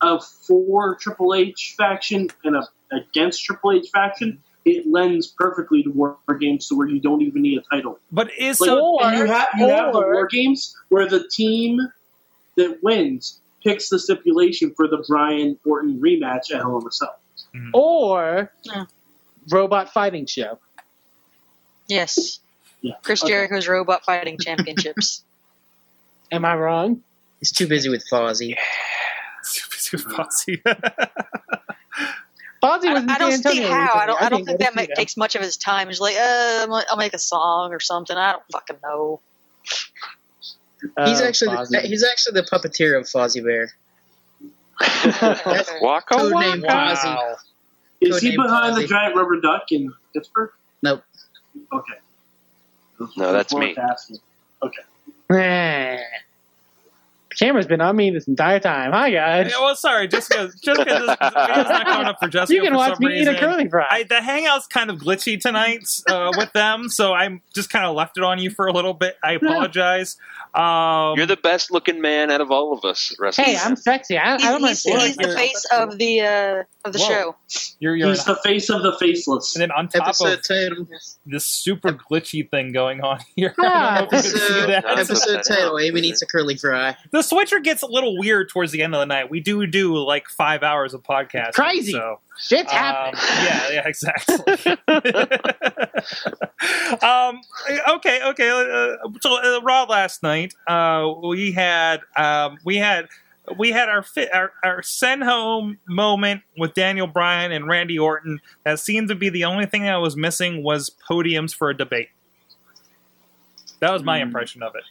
a for Triple H faction and a against Triple H faction. It lends perfectly to war games to where you don't even need a title. but is Like, so and you have you have the war games where the team that wins picks the stipulation for the Bryan Orton rematch at Hell in a Cell. Or Yeah. robot fighting show. Yes. Yeah. Chris Okay. Jericho's Robot Fighting Championships. Am I wrong? He's too busy with Fozzy. Super Posse. Fozzy I, was in I don't San see how. I don't. I don't didn't think that to ma- takes much of his time. He's like, uh, I'm gonna- I'll make a song or something. I don't fucking know. He's Oh, actually Fozzy. he's actually the puppeteer of Fozzie Bear. Waka Code waka. wow. Is he Codename behind the giant rubber duck in Pittsburgh? Nope. Okay. No, that's me. asking. Nah. Camera's been on me this entire time. Hi guys. Yeah, well, sorry, just because just because this video's not coming up for Jessica You can for watch some me eat a curly fry. I, the hangout's kind of glitchy tonight uh, with them, so I just kind of left it on you for a little bit. I apologize. Um, You're the best looking man out of all of us. Wrestling. hey, I'm sexy. I, I He's, don't mind he's, saying he's the it. face of the uh, of the Whoa. show. you're, you're He's the face of the faceless. and then on top Episode of title. this super glitchy thing going on here, I don't know if you can see Episode, that. episode title. Amy needs a curly fry. The switcher gets a little weird towards the end of the night. We do do like five hours of podcast. Crazy. So Shit's Um, happening. yeah, yeah, exactly. um, okay, okay. Uh, so uh, Raw last night, uh, we had um, we had we had our, fi- our our send home moment with Daniel Bryan and Randy Orton. That seemed to be the only thing that was missing was podiums for a debate. That was my Hmm. impression of it.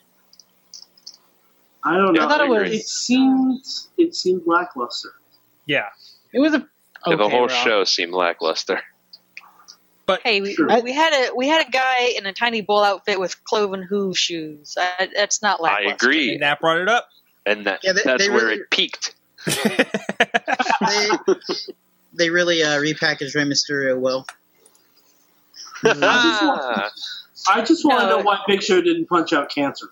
I don't know. I thought it it, was- it seemed it seemed lackluster. Yeah, It was a Yeah, the whole Raw. show seemed lackluster. but Hey, we, Sure. we had a we had a guy in a tiny bull outfit with cloven hoof shoes. I, that's not lackluster. I lackluster. agree, Nat brought it up. and that, Yeah, they- that's they where really- it peaked. They they really uh, repackaged Rey Mysterio well. Ah, I just want to know why Big Show didn't punch out cancer.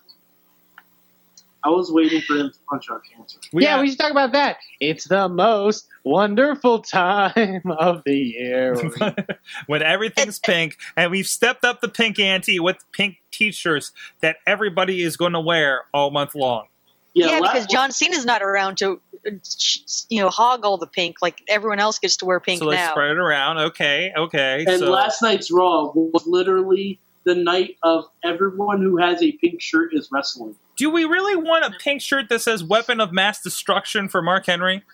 I was waiting for him to punch out cancer. We yeah, had- we should talk about that. It's the most wonderful time of the year. when everything's pink, and we've stepped up the pink ante with pink T-shirts that everybody is going to wear all month long. Yeah, Yeah, because John Cena's not around to, uh, you know, hog all the pink like everyone else gets to wear pink so let's now. spread it around. Okay, okay. And so last night's Raw was literally the night of everyone who has a pink shirt is wrestling. Do we really want a pink shirt that says "Weapon of Mass Destruction" for Mark Henry?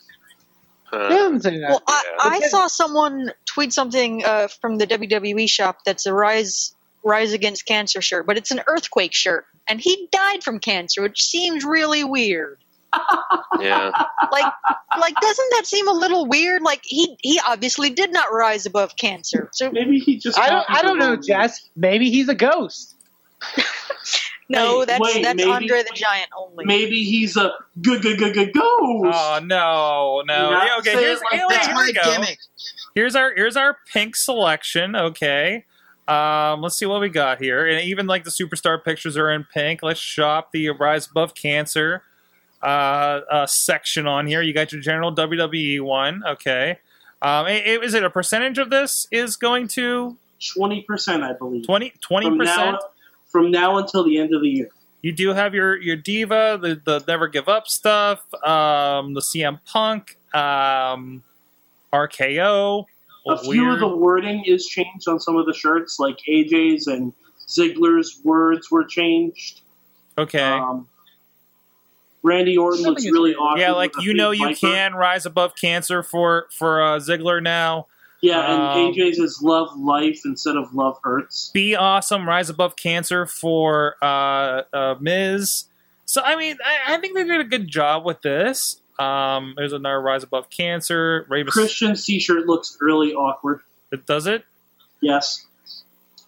Uh, I'm that. Well, I, Yeah. I saw someone tweet something uh, from the WWE shop that's a Rise Rise Against Cancer shirt, but it's an earthquake shirt, and he died from cancer, which seems really weird. Yeah. Like, like doesn't that seem a little weird? Like he he obviously did not rise above cancer. So Maybe he just. I don't. I don't know, Jess. Maybe he's a ghost. no, Hey, that's wait, that's maybe- Andre the Giant only. Maybe he's a good, good, good, good ghost. Oh no, no. Yeah, okay, here's, like here. That's here my we go. gimmick. Here's our here's our pink selection. Okay. Um, let's see what we got here. And even like the superstar pictures are in pink. Let's shop the Rise Above Cancer uh, uh, section on here. You got your general WWE one. Okay. Um, i- i- is it a percentage of this is going to Twenty percent, I believe. 20 from percent? now, from now until the end of the year. You do have your your diva, the the never give up stuff, um, the CM Punk, um, RKO. A few of the wording is changed on some of the shirts, like AJ's and Ziggler's words were changed. okay. Um, Randy Orton looks really awesome. yeah, like you know, you viper. can rise above cancer for for uh, Ziggler now. Yeah, and Um, AJ's is love life instead of love hurts. Be awesome, rise above cancer for uh, uh, Miz. So I mean, I, I think they did a good job with this. Um, there's another rise above cancer. Raven, Christian's t-shirt looks really awkward. it does it. Yes,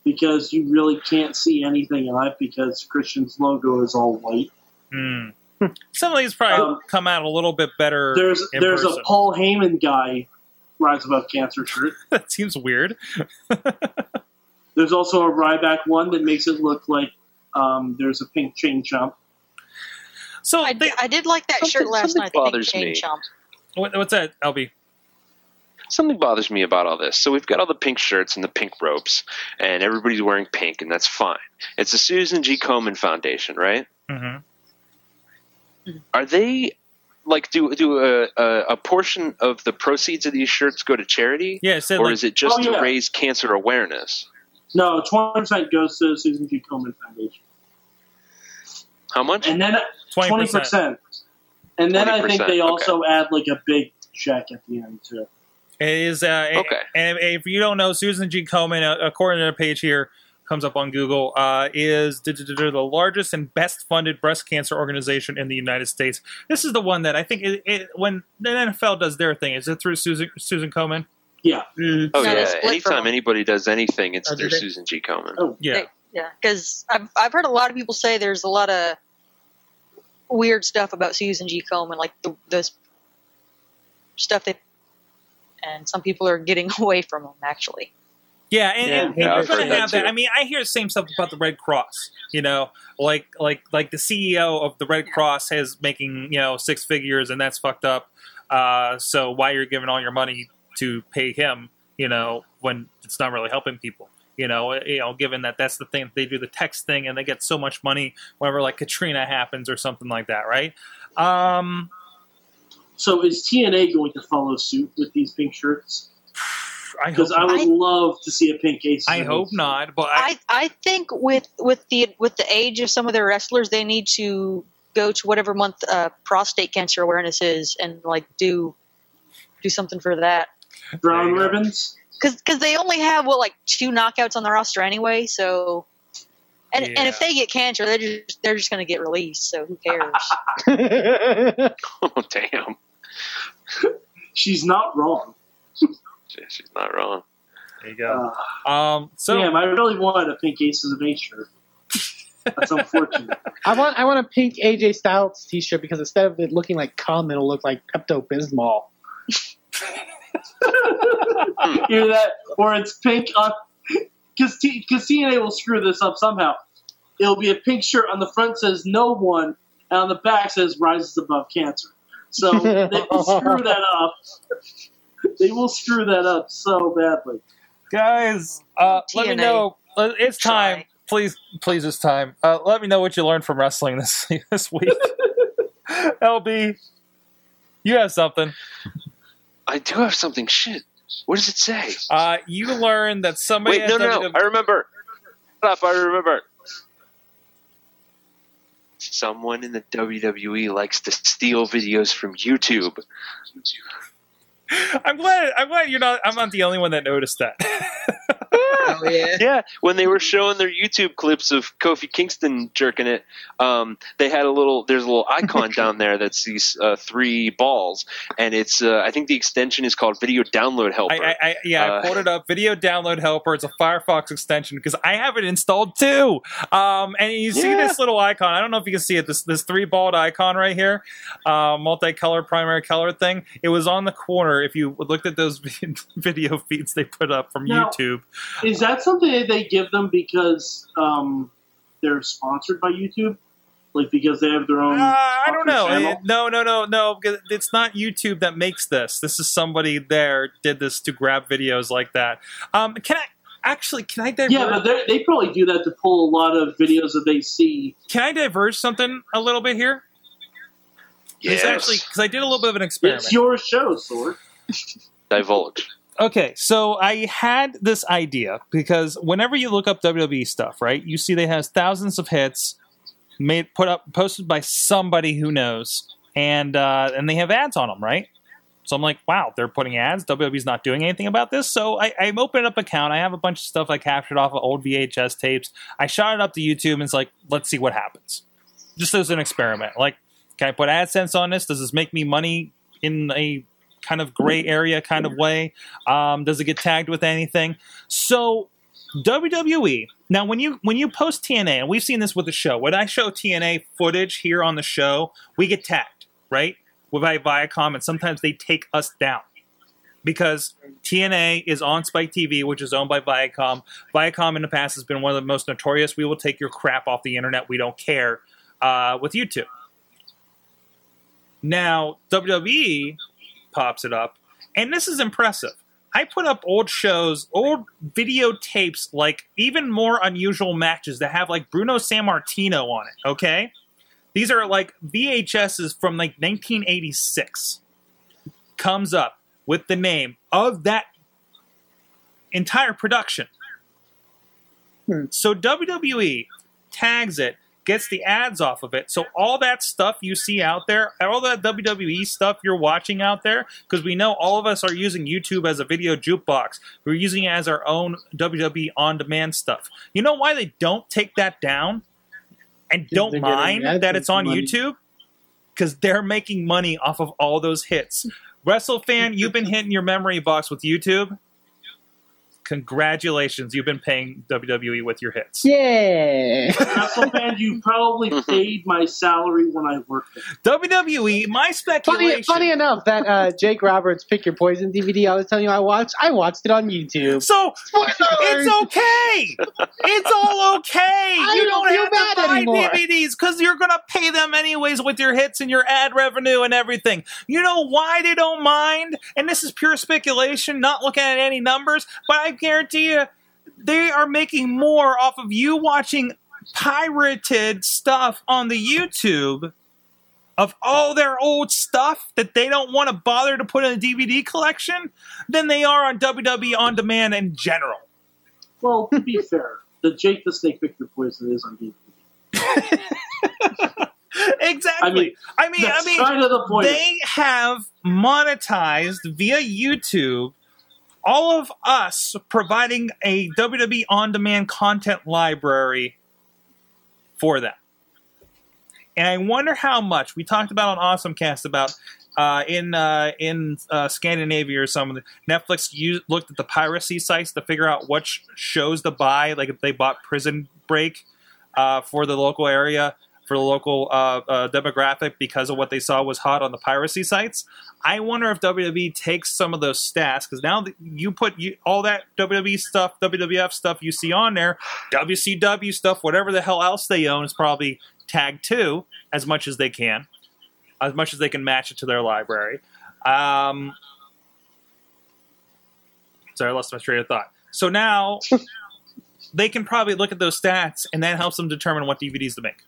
because you really can't see anything in it because Christian's logo is all white. Hmm. Some of these probably Um, come out a little bit better. There's there's person. a Paul Heyman guy, Rise Above Cancer shirt. that seems weird. There's also a Ryback one that makes it look like um, there's a pink chain chomp. So I, they, di- I did like that shirt last night. The pink bothers chain me. chomp. what, what's that, LB? Something bothers me about all this. So we've got all the pink shirts and the pink ropes, and everybody's wearing pink, and that's fine. It's the Susan G. Komen Foundation, right? hmm Are they like do do a, a, a portion of the proceeds of these shirts go to charity, Yeah, said or like is it just Oh, to yeah. raise cancer awareness? No, twenty percent goes to the Susan G. Komen Foundation, How much? and then twenty twenty percent. percent, and then I think 20%, they okay. also add like a big check at the end too. It is uh, Okay. And if you don't know, Susan G. Komen, uh, according to the page here, comes up on Google, uh, is the largest and best funded breast cancer organization in the United States. This is the one that I think it, it, when the NFL does their thing, is it through Susan Susan Komen? Yeah, Mm. oh No, yeah, anytime from- anybody does anything, it's Oh, through? Susan G. Komen. Oh. Yeah. They- yeah, because I've I've heard a lot of people say there's a lot of weird stuff about Susan G. Komen, like the this stuff that, and some people are getting away from them actually. Yeah, and, Yeah, and yeah, you're I've going heard to have that. too. I mean, I hear the same stuff about the Red Cross. You know, like like like the CEO of the Red Cross has making you know six figures, and that's fucked up. Uh, so why you're giving all your money to pay him? You know, when it's not really helping people. You know, you know, given that that's the thing they do the text thing, and they get so much money whenever like Katrina happens or something like that, right? Um, So is TNA going to follow suit with these pink shirts? I hope Because I would I- love to see a pink ace. I hope not, but I, I I think with with the with the age of some of their wrestlers, they need to go to whatever month uh, prostate cancer awareness is and like do do something for that. Brown There ribbons. because they only have what like two knockouts on the roster anyway. So, and and if they get cancer, they're just they're just going to get released. So who cares? Oh damn, She's not wrong. She- she's not wrong. there you go. Uh, Um, so damn, I really wanted a pink Aces of Ace shirt. That's unfortunate. I want I want a pink AJ Styles T-shirt because instead of it looking like cum, it'll look like Pepto Bismol. You hear that? Or it's pink on because because TNA will screw this up somehow. It'll be a pink shirt on the front says "No One" and on the back says "Rises Above Cancer." So they will screw that up. They will screw that up so badly. guys uh, let me know Uh, it's time Try. please please it's time uh, let me know what you learned from wrestling this this week lb you have something I do have something. Shit. What does it say? uh, you learned that somebody Wait, no, no, no. WWE I remember. Shut up, I remember. Someone in the WWE likes to steal videos from YouTube. I'm glad i'm glad you're not i'm not the only one that noticed that Oh yeah. Yeah, when they were showing their YouTube clips of Kofi Kingston jerking it, um, they had a little. There's a little icon down there that's these uh, three balls, and it's. Uh, I think the extension is called Video Download Helper. I, I, I yeah, I Uh, pulled it up. Video download helper. It's a Firefox extension because I have it installed too. Um, and you see Yeah. this little icon. I don't know if you can see it. This this three balled icon right here, uh, multicolor primary color thing. It was on the corner. If you looked at those video feeds they put up from Now- YouTube, Is that something that they give them because um, they're sponsored by YouTube? Like because they have their Uh, own. I don't know. channel? No, no, no, no. because It's not YouTube that makes this. This is somebody there did this to grab videos like that. Um, can I actually? Can I divert? Yeah, but they they probably do that to pull a lot of videos that they see. can I diverge something a little bit here? It's yes, actually because I did a little bit of an experiment. It's your show, Sword. divulge. Okay, so I had this idea because whenever you look up WWE stuff, right, you see they has thousands of hits made put up posted by somebody who knows, and uh, and they have ads on them, right? So I'm like, wow, they're putting ads. WWE's not doing anything about this. So I, I opened up account. I have a bunch of stuff I captured off of old VHS tapes. I shot it up to YouTube and it's like, let's see what happens. Just as an experiment. Like, can I put AdSense on this? Does this make me money in a kind of gray area kind of way? Um, does it get tagged with anything? So WWE. Now, when you when you post TNA, and we've seen this with the show. When I show TNA footage here on the show, we get tagged, right? With Vi- Viacom, and sometimes they take us down because TNA is on Spike TV, which is owned by Viacom. Viacom in the past has been one of the most notorious. We will take your crap off the internet. We don't care uh, with YouTube. Now WWE pops it up, and this is impressive. I put up old shows, old videotapes, like even more unusual matches that have like Bruno Sammartino on it. Okay, these are like VHSs from like 1986. Comes up with the name of that entire production. Hmm. So WWE tags it, gets the ads off of it. So all that stuff you see out there, all that WWE stuff you're watching out there, because we know all of us are using YouTube as a video jukebox. We're using it as our own WWE on-demand stuff. You know why they don't take that down and don't mind that it's on money. YouTube? Because they're making money off of all those hits. WrestleFan, you've been hitting your memory box with YouTube. Congratulations, you've been paying WWE with your hits. Yeah. WrestleFan, you probably paid my salary when I worked there. WWE, my speculation. funny, funny enough, that uh, Jake Roberts "Pick Your Poison" DVD I was telling you I watched, I watched it on YouTube. So Spoilers! it's okay. It's all okay. you don't don't have to buy anymore. DVDs because you're gonna pay them anyways with your hits and your ad revenue and everything. You know why they don't mind? And this is pure speculation, not looking at any numbers, but I guarantee you, they are making more off of you watching pirated stuff on the YouTube of all their old stuff that they don't want to bother to put in a DVD collection than they are on WWE on demand in general. Well, to be fair, the Jake the Snake Pick Your Poison is on DVD. exactly. I mean, I mean, I mean, the point. they have monetized via YouTube all of us providing a WWE on demand content library for them. And I wonder how much we talked about on Awesome Cast about uh, in uh, in uh, Scandinavia or something. Netflix used, looked at the piracy sites to figure out which shows to buy. Like if they bought Prison Break uh, for the local area for the local uh, uh, demographic because of what they saw was hot on the piracy sites. I wonder if WWE takes some of those stats because now that you put you, all that WWE stuff, WWF stuff you see on there, WCW stuff, whatever the hell else they own is probably tagged too as much as they can, as much as they can match it to their library. Um, sorry, I lost my train of thought. So now they can probably look at those stats and that helps them determine what DVDs to make.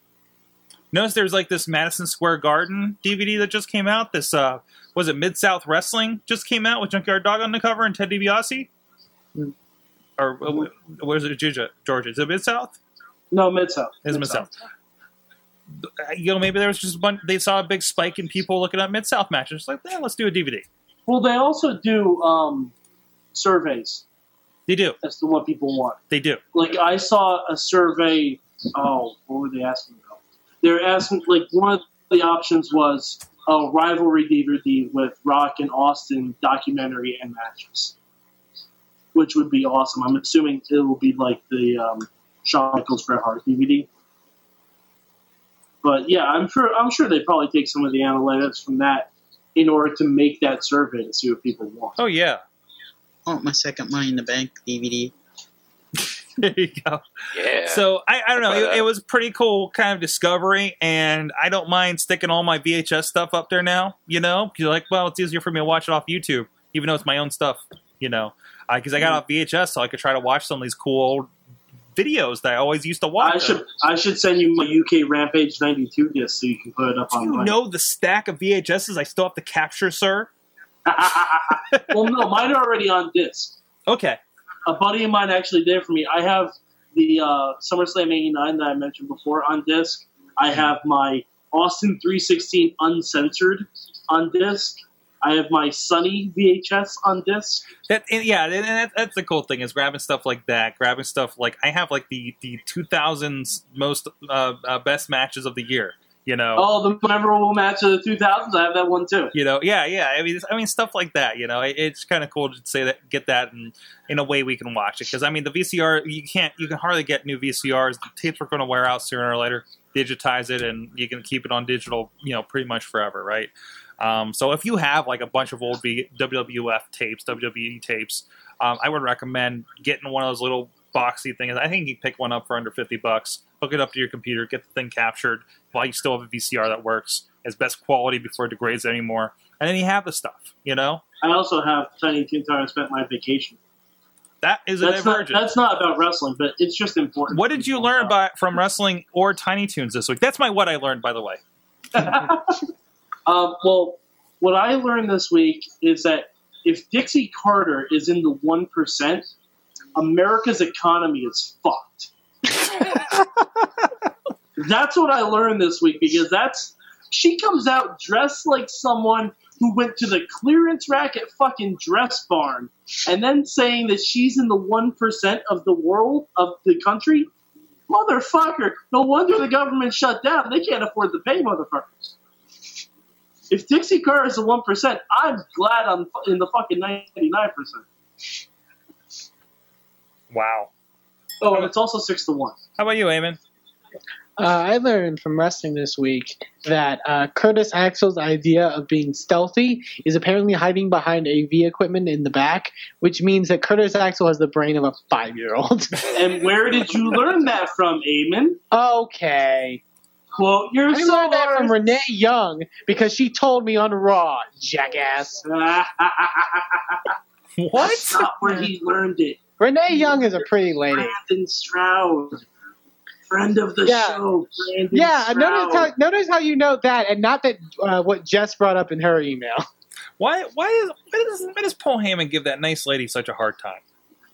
Notice there's like this Madison Square Garden DVD that just came out. This uh was it Mid South Wrestling just came out with Junkyard Dog on the cover and Ted DiBiase? Hmm. Or uh, where's it, Georgia? Georgia? Is it Mid South? No, Mid South. It's Mid South. You know, maybe there was just a bunch. They saw a big spike in people looking at Mid South matches. Like, yeah, let's do a DVD. Well, they also do um, surveys They do. as to what people want. They do. Like I saw a survey. Oh, what were they asking about? They were asking like one of the options was a rivalry DVD with Rock and Austin documentary and matches, which would be awesome. I'm assuming it will be like the um, Shawn Michaels Bret Hart DVD. But yeah, I'm sure I'm sure they probably take some of the analytics from that in order to make that survey to see what people want. Oh yeah. Oh, my second Money in the Bank DVD. There you go. Yeah. So I, I don't know. It, it uh, was a pretty cool kind of discovery, and I don't mind sticking all my VHS stuff up there now. You know, you're like, well, it's easier for me to watch it off YouTube, even though it's my own stuff. You know, because I got off VHS, so I could try to watch some of these cool old videos that I always used to watch. I should I should send you my UK Rampage '92 disc so you can put it up Do you know the stack of VHSs I still have to capture, sir? well, no, mine are already on disc. Okay. A buddy of mine actually did it for me. I have the uh, SummerSlam '89 that I mentioned before on disc. I have my Austin 316 uncensored on disc. I have my Sunny VHS on disc. That and yeah, and that, that's the cool thing is grabbing stuff like that, grabbing stuff like I have like the the 2000s most uh, uh, best matches of the year. You know, Oh, the memorable match of the 2000s. I have that one too. you know, yeah, yeah. I mean, it's- I mean stuff like that. You know, it, it's kind of cool to say that, get that, and in a way we can watch it because I mean the VCR you can't you can hardly get new VCRs. The tapes are going to wear out sooner or later. Digitize it and you can keep it on digital, you know, pretty much forever, right? Um, so if you have like a bunch of old v- WWF tapes, WWE tapes, um, I would recommend getting one of those little boxy things. I think you can pick one up for under fifty bucks. Hook it up to your computer, get the thing captured while you still have a VCR that works as best quality before it degrades anymore, and then you have the stuff. You know I also have Tiny Toons Where I spent my vacation. that is a That's not, divergence. that's not about wrestling, but it's just important. What did you learn by, from wrestling or Tiny Toons this week? That's my what I learned, by the way. um, well, what I learned this week is that if Dixie Carter is in the one percent, America's economy is fucked. that's what I learned this week because that's she comes out dressed like someone who went to the clearance rack at fucking Dress Barn and then saying that she's in the one percent of the world of the country. Motherfucker! No wonder the government shut down. They can't afford to pay motherfuckers. If Dixie Carter is the one percent, I'm glad I'm in the fucking ninety nine percent. Wow. Oh, and it's also six to one. How about you, Eamon? Uh, I learned from wrestling this week that uh, Curtis Axel's idea of being stealthy is apparently hiding behind AV equipment in the back, which means that Curtis Axel has the brain of a five year old. And where did you learn that from, Eamon? okay. Quote your I learned that from Renee Young because she told me on Raw, jackass. What? That's not where he learned it. Renee Young is a pretty lady. Brandon Stroud, friend of the Yeah. show. Brandon Yeah, Stroud. notice how, notice how you know that, and not that uh, what Jess brought up in her email. Why? Why is why does, why does Paul Heyman give that nice lady such a hard time?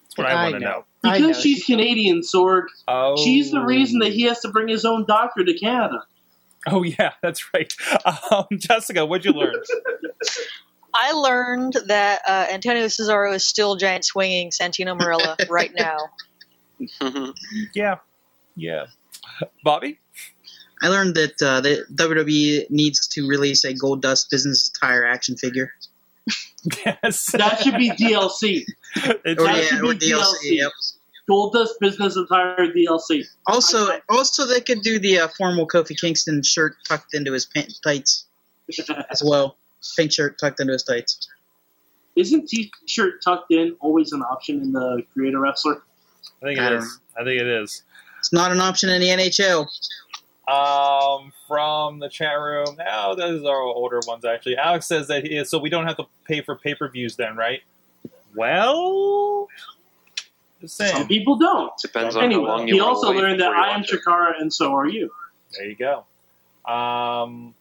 That's what I, I want to know. know. Because know. she's Canadian, Sorg. Oh, She's the reason that he has to bring his own doctor to Canada. Oh yeah, that's right. Um, Jessica, what'd you learn? I learned that uh, Antonio Cesaro is still giant swinging Santino Marella right now. yeah, yeah. Bobby. I learned that uh, the WWE needs to release a Goldust business attire action figure. Yes. That should be DLC. It's- Or, That yeah, should or be DLC. DLC. Yep. Goldust Business Attire DLC. Also, I- also they could do the uh, formal Kofi Kingston shirt tucked into his pant- tights as well. Pink shirt tucked into his tights. Isn't t-shirt tucked in always an option in the Create a Wrestler? I think I it don't is. I think it is. It's not an option in the NHL. Um, from the chat room. Oh, those are older ones actually. Alex says that he, is, so we don't have to pay for pay per views then, right? Well, just Some people don't. Depends on how long you he also learned that I am watch it. Chikara and so are you. There you go. Um,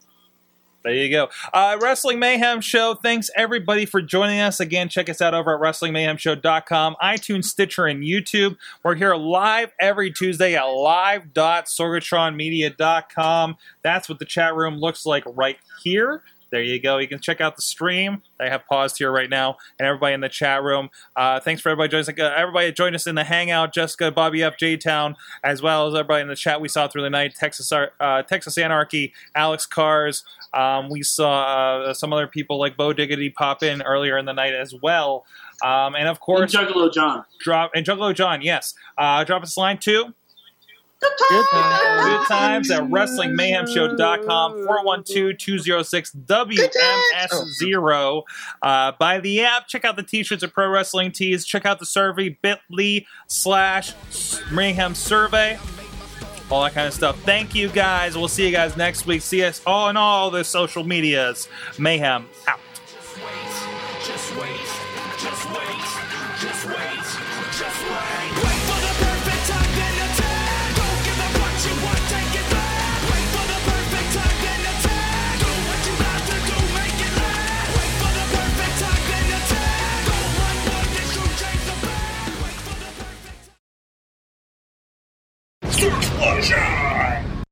there you go. Uh, Wrestling Mayhem Show. Thanks everybody for joining us again. Check us out over at WrestlingMayhemShow.com, iTunes, Stitcher, and YouTube. We're here live every Tuesday at live.sorgatronmedia.com. That's what the chat room looks like right here. There you go. You can check out the stream. I have paused here right now, and everybody in the chat room. Uh, thanks for everybody joining. us. Uh, everybody joined us in the Hangout. Jessica, Bobby F, J Town, as well as everybody in the chat we saw through the night. Texas, uh, Texas Anarchy, Alex Cars. Um, we saw uh, some other people like Bo Diggity pop in earlier in the night as well. Um, and of And course, Juggalo John. drop and Juggalo John. Yes, uh, drop us a line too. Good times. Good times at WrestlingMayhemShow.com, 412-206-WMS0. Uh, buy the app. Check out the t-shirts at Pro Wrestling Tees. Check out the survey, bit.ly slash Mayhem Survey. All that kind of stuff. Thank you guys. We'll see you guys next week. See us all on all the social medias. Mayhem out. Watch out!